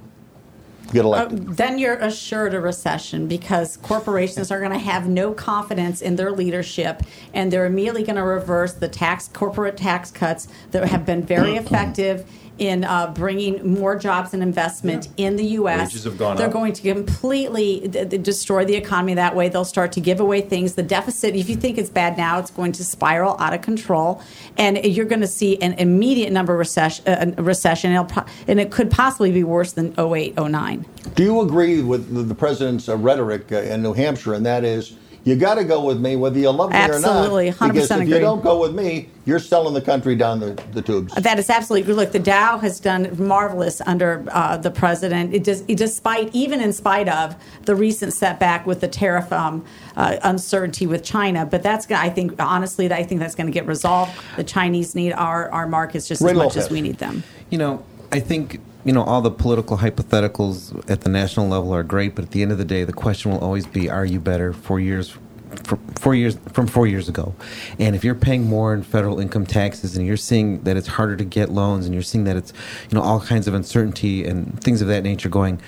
get Uh, elected? then you're assured a recession because corporations are going to have no confidence in their leadership and they're immediately going to reverse the tax corporate tax cuts that have been very <clears throat> effective in uh, bringing more jobs and investment in the U.S. Wages have gone They're up. going to completely d- d- destroy the economy that way. They'll start to give away things. The deficit, if you think it's bad now, it's going to spiral out of control, and you're going to see an immediate number recession. Uh, recession, and, it'll pro- and it could possibly be worse than 08, 09. Do you agree with the, the president's uh, rhetoric uh, in New Hampshire, and that is, you got to go with me whether you love me Absolutely, or not? Absolutely, 100% Because if you don't go with me, you're selling the country down the, the tubes. That is absolutely look. The Dow has done marvelous under uh, the president. It does, it, despite even in spite of the recent setback with the tariff um, uh, uncertainty with China. But that's gonna- I think honestly, I think that's going to get resolved. The Chinese need our our markets just Ray as much as we need them. You know, I think you know all the political hypotheticals at the national level are great, but at the end of the day, the question will always be: Are you better four years? For four years from four years ago, and if you're paying more in federal income taxes, and you're seeing that it's harder to get loans, and you're seeing that it's you know all kinds of uncertainty and things of that nature going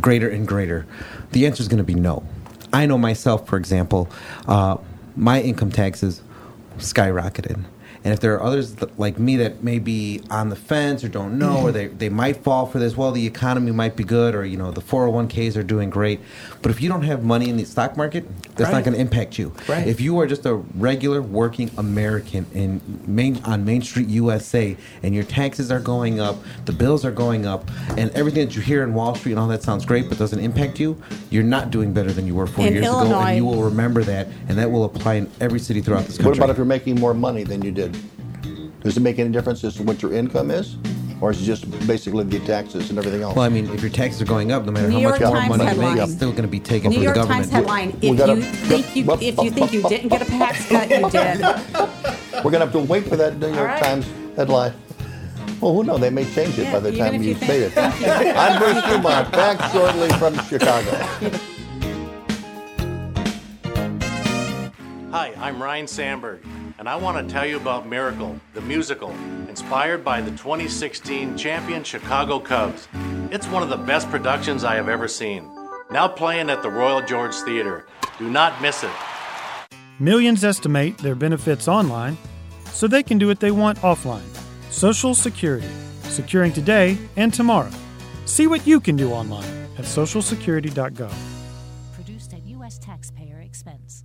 greater and greater, the answer is going to be no. I know myself, for example, uh, my income taxes skyrocketed. And if there are others th- like me that may be on the fence or don't know, or they, they might fall for this, well, the economy might be good, or, you know, the 401ks are doing great. But if you don't have money in the stock market, that's not going to impact you. Right. If you are just a regular working American in main, on Main Street USA and your taxes are going up, the bills are going up, and everything that you hear in Wall Street and all that sounds great but doesn't impact you, you're not doing better than you were four In years ago. And you will remember that, and that will apply in every city throughout this country. What about if you're making more money than you did? Does it make any difference as to what your income is? Or is it just basically the taxes and everything else? Well, I mean, if your taxes are going up, no matter New how York much more Times money you make, headline. it's still going to be taken New from York the government. Times headline: We If gotta- you think you if you think you didn't get a tax cut, you <laughs> did. We're going to have to wait for that New York right. Times headline. Well, who knows? They may change it Yeah, by the time if you you say it. <laughs> I'm Bruce Dumont, back shortly from Chicago. Hi, I'm Ryne Sandberg, and I want to tell you about Miracle, the musical, inspired by the 2016 champion Chicago Cubs. It's one of the best productions I have ever seen. Now playing at the Royal George Theater. Do not miss it. Millions estimate their benefits online so they can do what they want offline. Social Security, securing today and tomorrow. See what you can do online at socialsecurity.gov. Produced at U.S. taxpayer expense.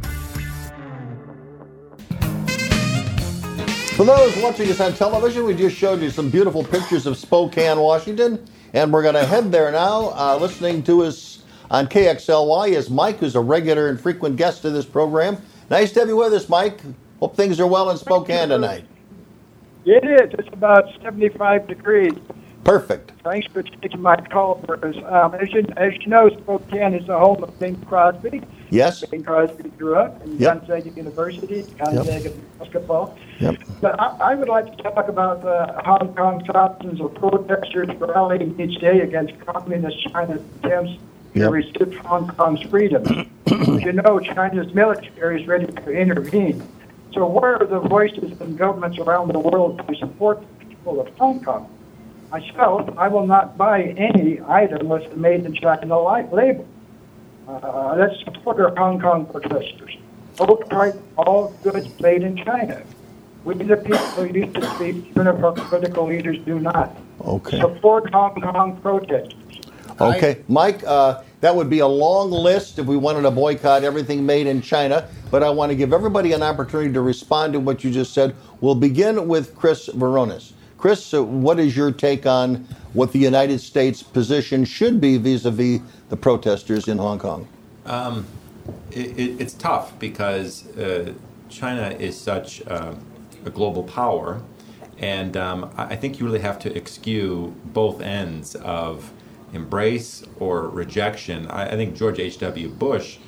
For those watching us on television, we just showed you some beautiful pictures of Spokane, Washington, and we're going to head there now. Uh, listening to us on KXLY is Mike, who's a regular and frequent guest of this program. Nice to have you with us, Mike. Hope things are well in Spokane tonight. It is. It's about 75 degrees. Perfect. Thanks for taking my call, Bruce. Um, as, you, as you know, Spokane is the home of Bing Crosby. Yes. Bing Crosby grew up in Yep. Gonzaga University, Gonzaga basketball. Yep. But I, I would like to talk about the Hong Kong thousands of protesters rallying each day against communist China's attempts to Yep. restrict Hong Kong's freedom. As you know, China's military is ready to intervene. So where are the voices and governments around the world to support the people of Hong Kong? Myself, I will not buy any item with the made in China li- label. Uh, let's support our Hong Kong protesters. Outright all goods made in China. We the people used to speak, even if our political leaders do not. Okay. Support Hong Kong protesters. Okay, Mike, uh, that would be a long list if we wanted to boycott everything made in China, but I want to give everybody an opportunity to respond to what you just said. We'll begin with Chris Veronis. Chris, uh, what is your take on what the United States position should be vis a vis the protesters in Hong Kong? Um, it, it, it's tough because uh, China is such uh, a global power, and um, I think you really have to excuse both ends of embrace or rejection. I, I think George H.W. Bush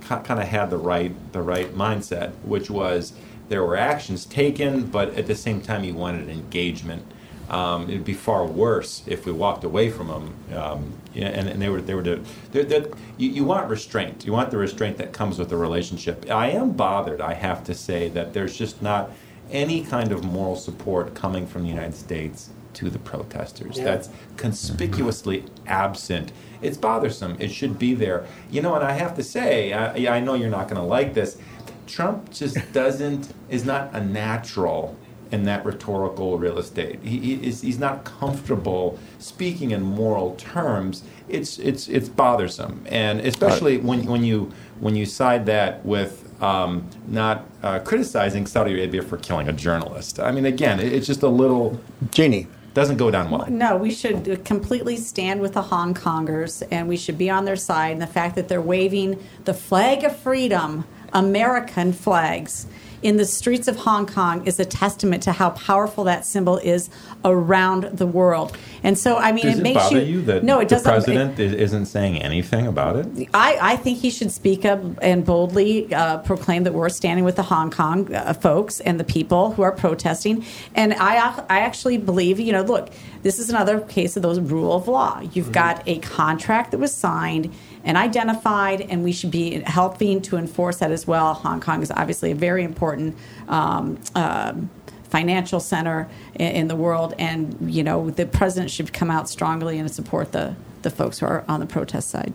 kind of had the right the right mindset, which was there were actions taken, but at the same time you wanted engagement Um, it'd be far worse if we walked away from them. Um, yeah, and, and they were they were to, they're, they're, you, you want restraint. You want the restraint that comes with the relationship. I am bothered. I have to say that there's just not any kind of moral support coming from the United States to the protesters. Yeah. That's conspicuously absent. It's bothersome. It should be there. You know, and I have to say, I, I know you're not going to like this. Trump just doesn't is not a natural in that rhetorical real estate. He, he is he's not comfortable speaking in moral terms. It's it's it's bothersome, and especially when when you when you side that with um, not uh, criticizing Saudi Arabia for killing a journalist. I mean, again, it, it's just a little Jeanne doesn't go down well. No, we should completely stand with the Hong Kongers and we should be on their side. And the fact that they're waving the flag of freedom, American flags, in the streets of Hong Kong is a testament to how powerful that symbol is around the world. And so, I mean, Does it it, makes bother you, you that no, it the doesn't. president is isn't saying anything about it? I, I think he should speak up and boldly uh, proclaim that we're standing with the Hong Kong uh, folks and the people who are protesting. And I, I actually believe, you know, look, this is another case of those rule of law. You've got a contract that was signed and identified, and we should be helping to enforce that as well. Hong Kong is obviously a very important. Um, um financial center in, in the world, and you know the president should come out strongly and support the the folks who are on the protest side.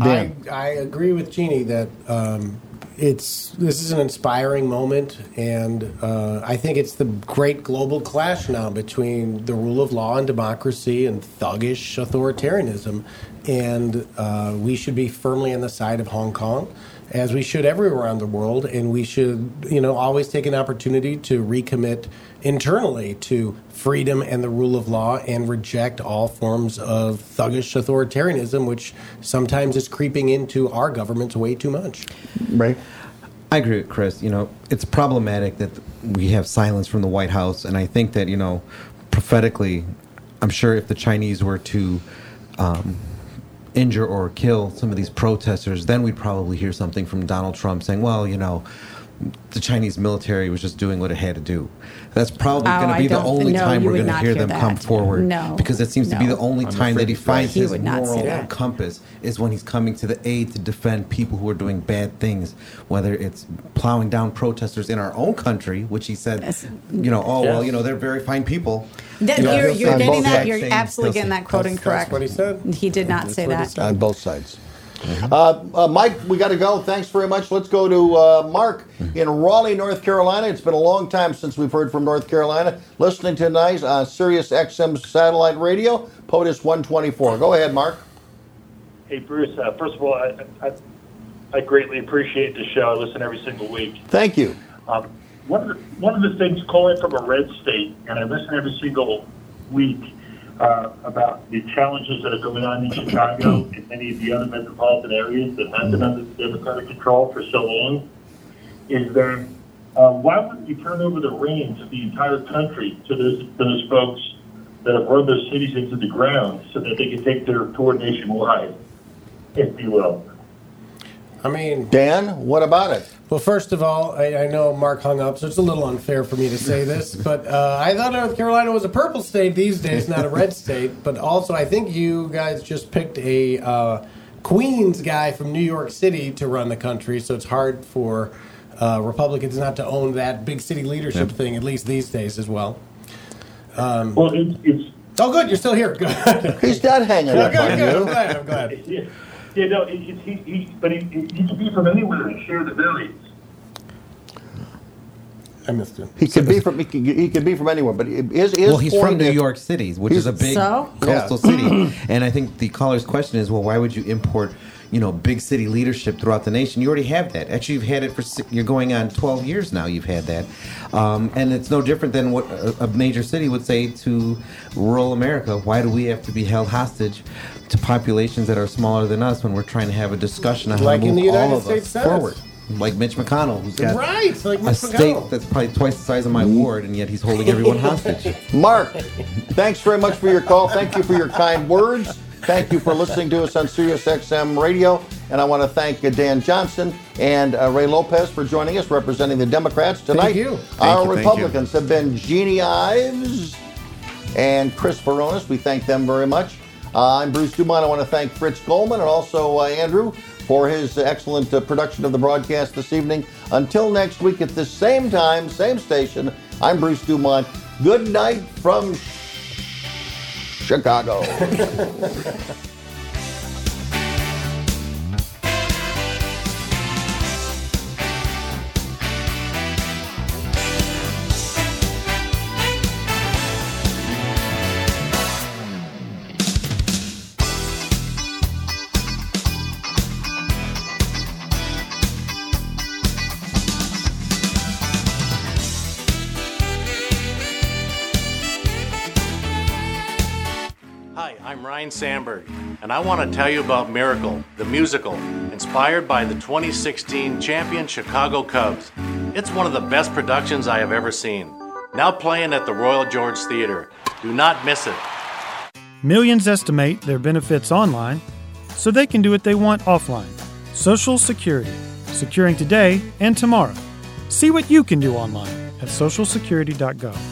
I, I agree with Jeanne that um, it's this is an inspiring moment, and uh, I think it's the great global clash now between the rule of law and democracy and thuggish authoritarianism, and uh, we should be firmly on the side of Hong Kong. As we should everywhere around the world, and we should, you know, always take an opportunity to recommit internally to freedom and the rule of law and reject all forms of thuggish authoritarianism, which sometimes is creeping into our governments way too much. Right. I agree with Chris. You know, it's problematic that we have silence from the White House, and I think that you know, prophetically, I'm sure if the Chinese were to um, injure or kill some of these protesters, then we'd probably hear something from Donald Trump saying, "Well, you know." The Chinese military was just doing what it had to do. That's probably Oh, going to be the only no, time we're going to hear hear them come forward. No, because it seems to be the only I'm time that he afraid you're right. finds He his would not say moral compass is when he's coming to the aid to defend people who are doing bad things, whether it's plowing down protesters in our own country, which he said, you know, oh well, you know, they're very fine people. That- You know, you're you're getting that. You're absolutely getting that quote That's- incorrect. that's what he said. He did not say that. on both sides. Uh, uh, Mike, we got to go. Thanks very much. Let's go to uh, Mark in Raleigh, North Carolina. It's been a long time since we've heard from North Carolina. Listening tonight on Sirius XM satellite radio, POTUS 124. Go ahead, Mark. Hey, Bruce. Uh, first of all, I, I, I greatly appreciate the show. I listen every single week. Thank you. Um, one, of the, one of the things calling from a red state, and I listen every single week uh, about the challenges that are going on in Chicago and many of the other metropolitan areas that have been under Democratic control for so long, is that uh, why wouldn't you turn over the reins of the entire country to those, those folks that have run those cities into the ground so that they can take their tour nationwide, if you will? I mean, Dan, what about it? Well, first of all, I, I know Mark hung up, so it's a little unfair for me to say this, <laughs> but uh, I thought North Carolina was a purple state these days, not a red <laughs> state. But also, I think you guys just picked a uh, Queens guy from New York City to run the country, so it's hard for uh, Republicans not to own that big city leadership Yeah. thing, at least these days as well. Um, Well, it's, it's oh, good, you're still here. <laughs> Good. He's not hanging Yeah, up good, on good. I'm glad. I'm glad. Yeah, yeah no, it, it, he, he, but he, he, he can be from anywhere and share the millions. I missed it. He could be from he could, he could be from anywhere, but his, his well, he's from New is- York City, which is a big So? coastal city. <clears throat> And I think the caller's question is, well, why would you import, you know, big city leadership throughout the nation? You already have that. Actually, you've had it for you're going on 12 years now. You've had that, um, and it's no different than what a, a major city would say to rural America. Why do we have to be held hostage to populations that are smaller than us when we're trying to have a discussion on how Like to in move the all United of States us Senate. forward? Like Mitch McConnell, who's got Right, like a Mitch state McConnell. that's probably twice the size of my ward, and yet he's holding everyone hostage. <laughs> Mark, thanks very much for your call. Thank you for your kind words. Thank you for listening to us on Sirius XM Radio. And I want to thank uh, Dan Johnson and uh, Ray Lopez for joining us, representing the Democrats tonight. Thank you. Our you, thank you. Republicans have been Jeanne Ives, and Chris Baronis. We thank them very much. Uh, I'm Bruce Dumont. I want to thank Fritz Goldman and also uh, Andrew for his excellent uh, production of the broadcast this evening. Until next week at the same time, same station, I'm Bruce Dumont. Good night from Chicago. <laughs> Sandberg, and I want to tell you about Miracle, the musical, inspired by the 2016 champion Chicago Cubs. It's one of the best productions I have ever seen. Now playing at the Royal George Theater. Do not miss it. Millions estimate their benefits online so they can do what they want offline. Social Security, securing today and tomorrow. See what you can do online at socialsecurity.gov.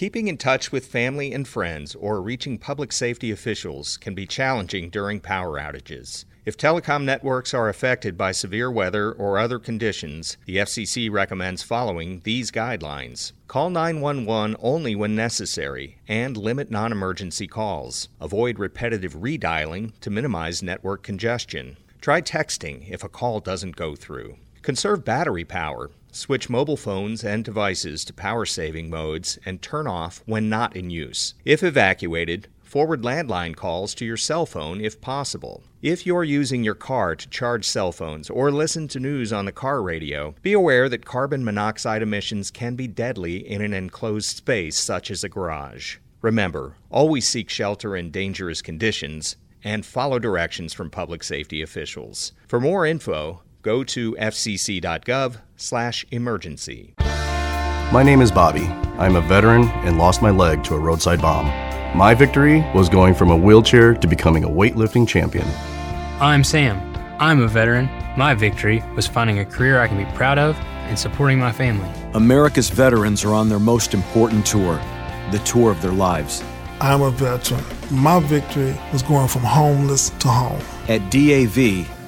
Keeping in touch with family and friends or reaching public safety officials can be challenging during power outages. If telecom networks are affected by severe weather or other conditions, the FCC recommends following these guidelines. Call 911 only when necessary and limit non emergency calls. Avoid repetitive redialing to minimize network congestion. Try texting if a call doesn't go through. Conserve battery power. Switch mobile phones and devices to power saving modes and turn off when not in use. If evacuated, forward landline calls to your cell phone if possible. If you're using your car to charge cell phones or listen to news on the car radio, be aware that carbon monoxide emissions can be deadly in an enclosed space such as a garage. Remember, always seek shelter in dangerous conditions and follow directions from public safety officials. For more info, go to fcc.gov/emergency. My name is Bobby. I'm a veteran and lost my leg to a roadside bomb. My victory was going from a wheelchair to becoming a weightlifting champion. I'm Sam. I'm a veteran. My victory was finding a career I can be proud of and supporting my family. America's veterans are on their most important tour, the tour of their lives. I'm a veteran. My victory was going from homeless to home. At DAV,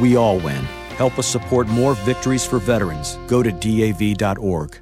we all win. Help us support more victories for veterans. Go to DAV.org.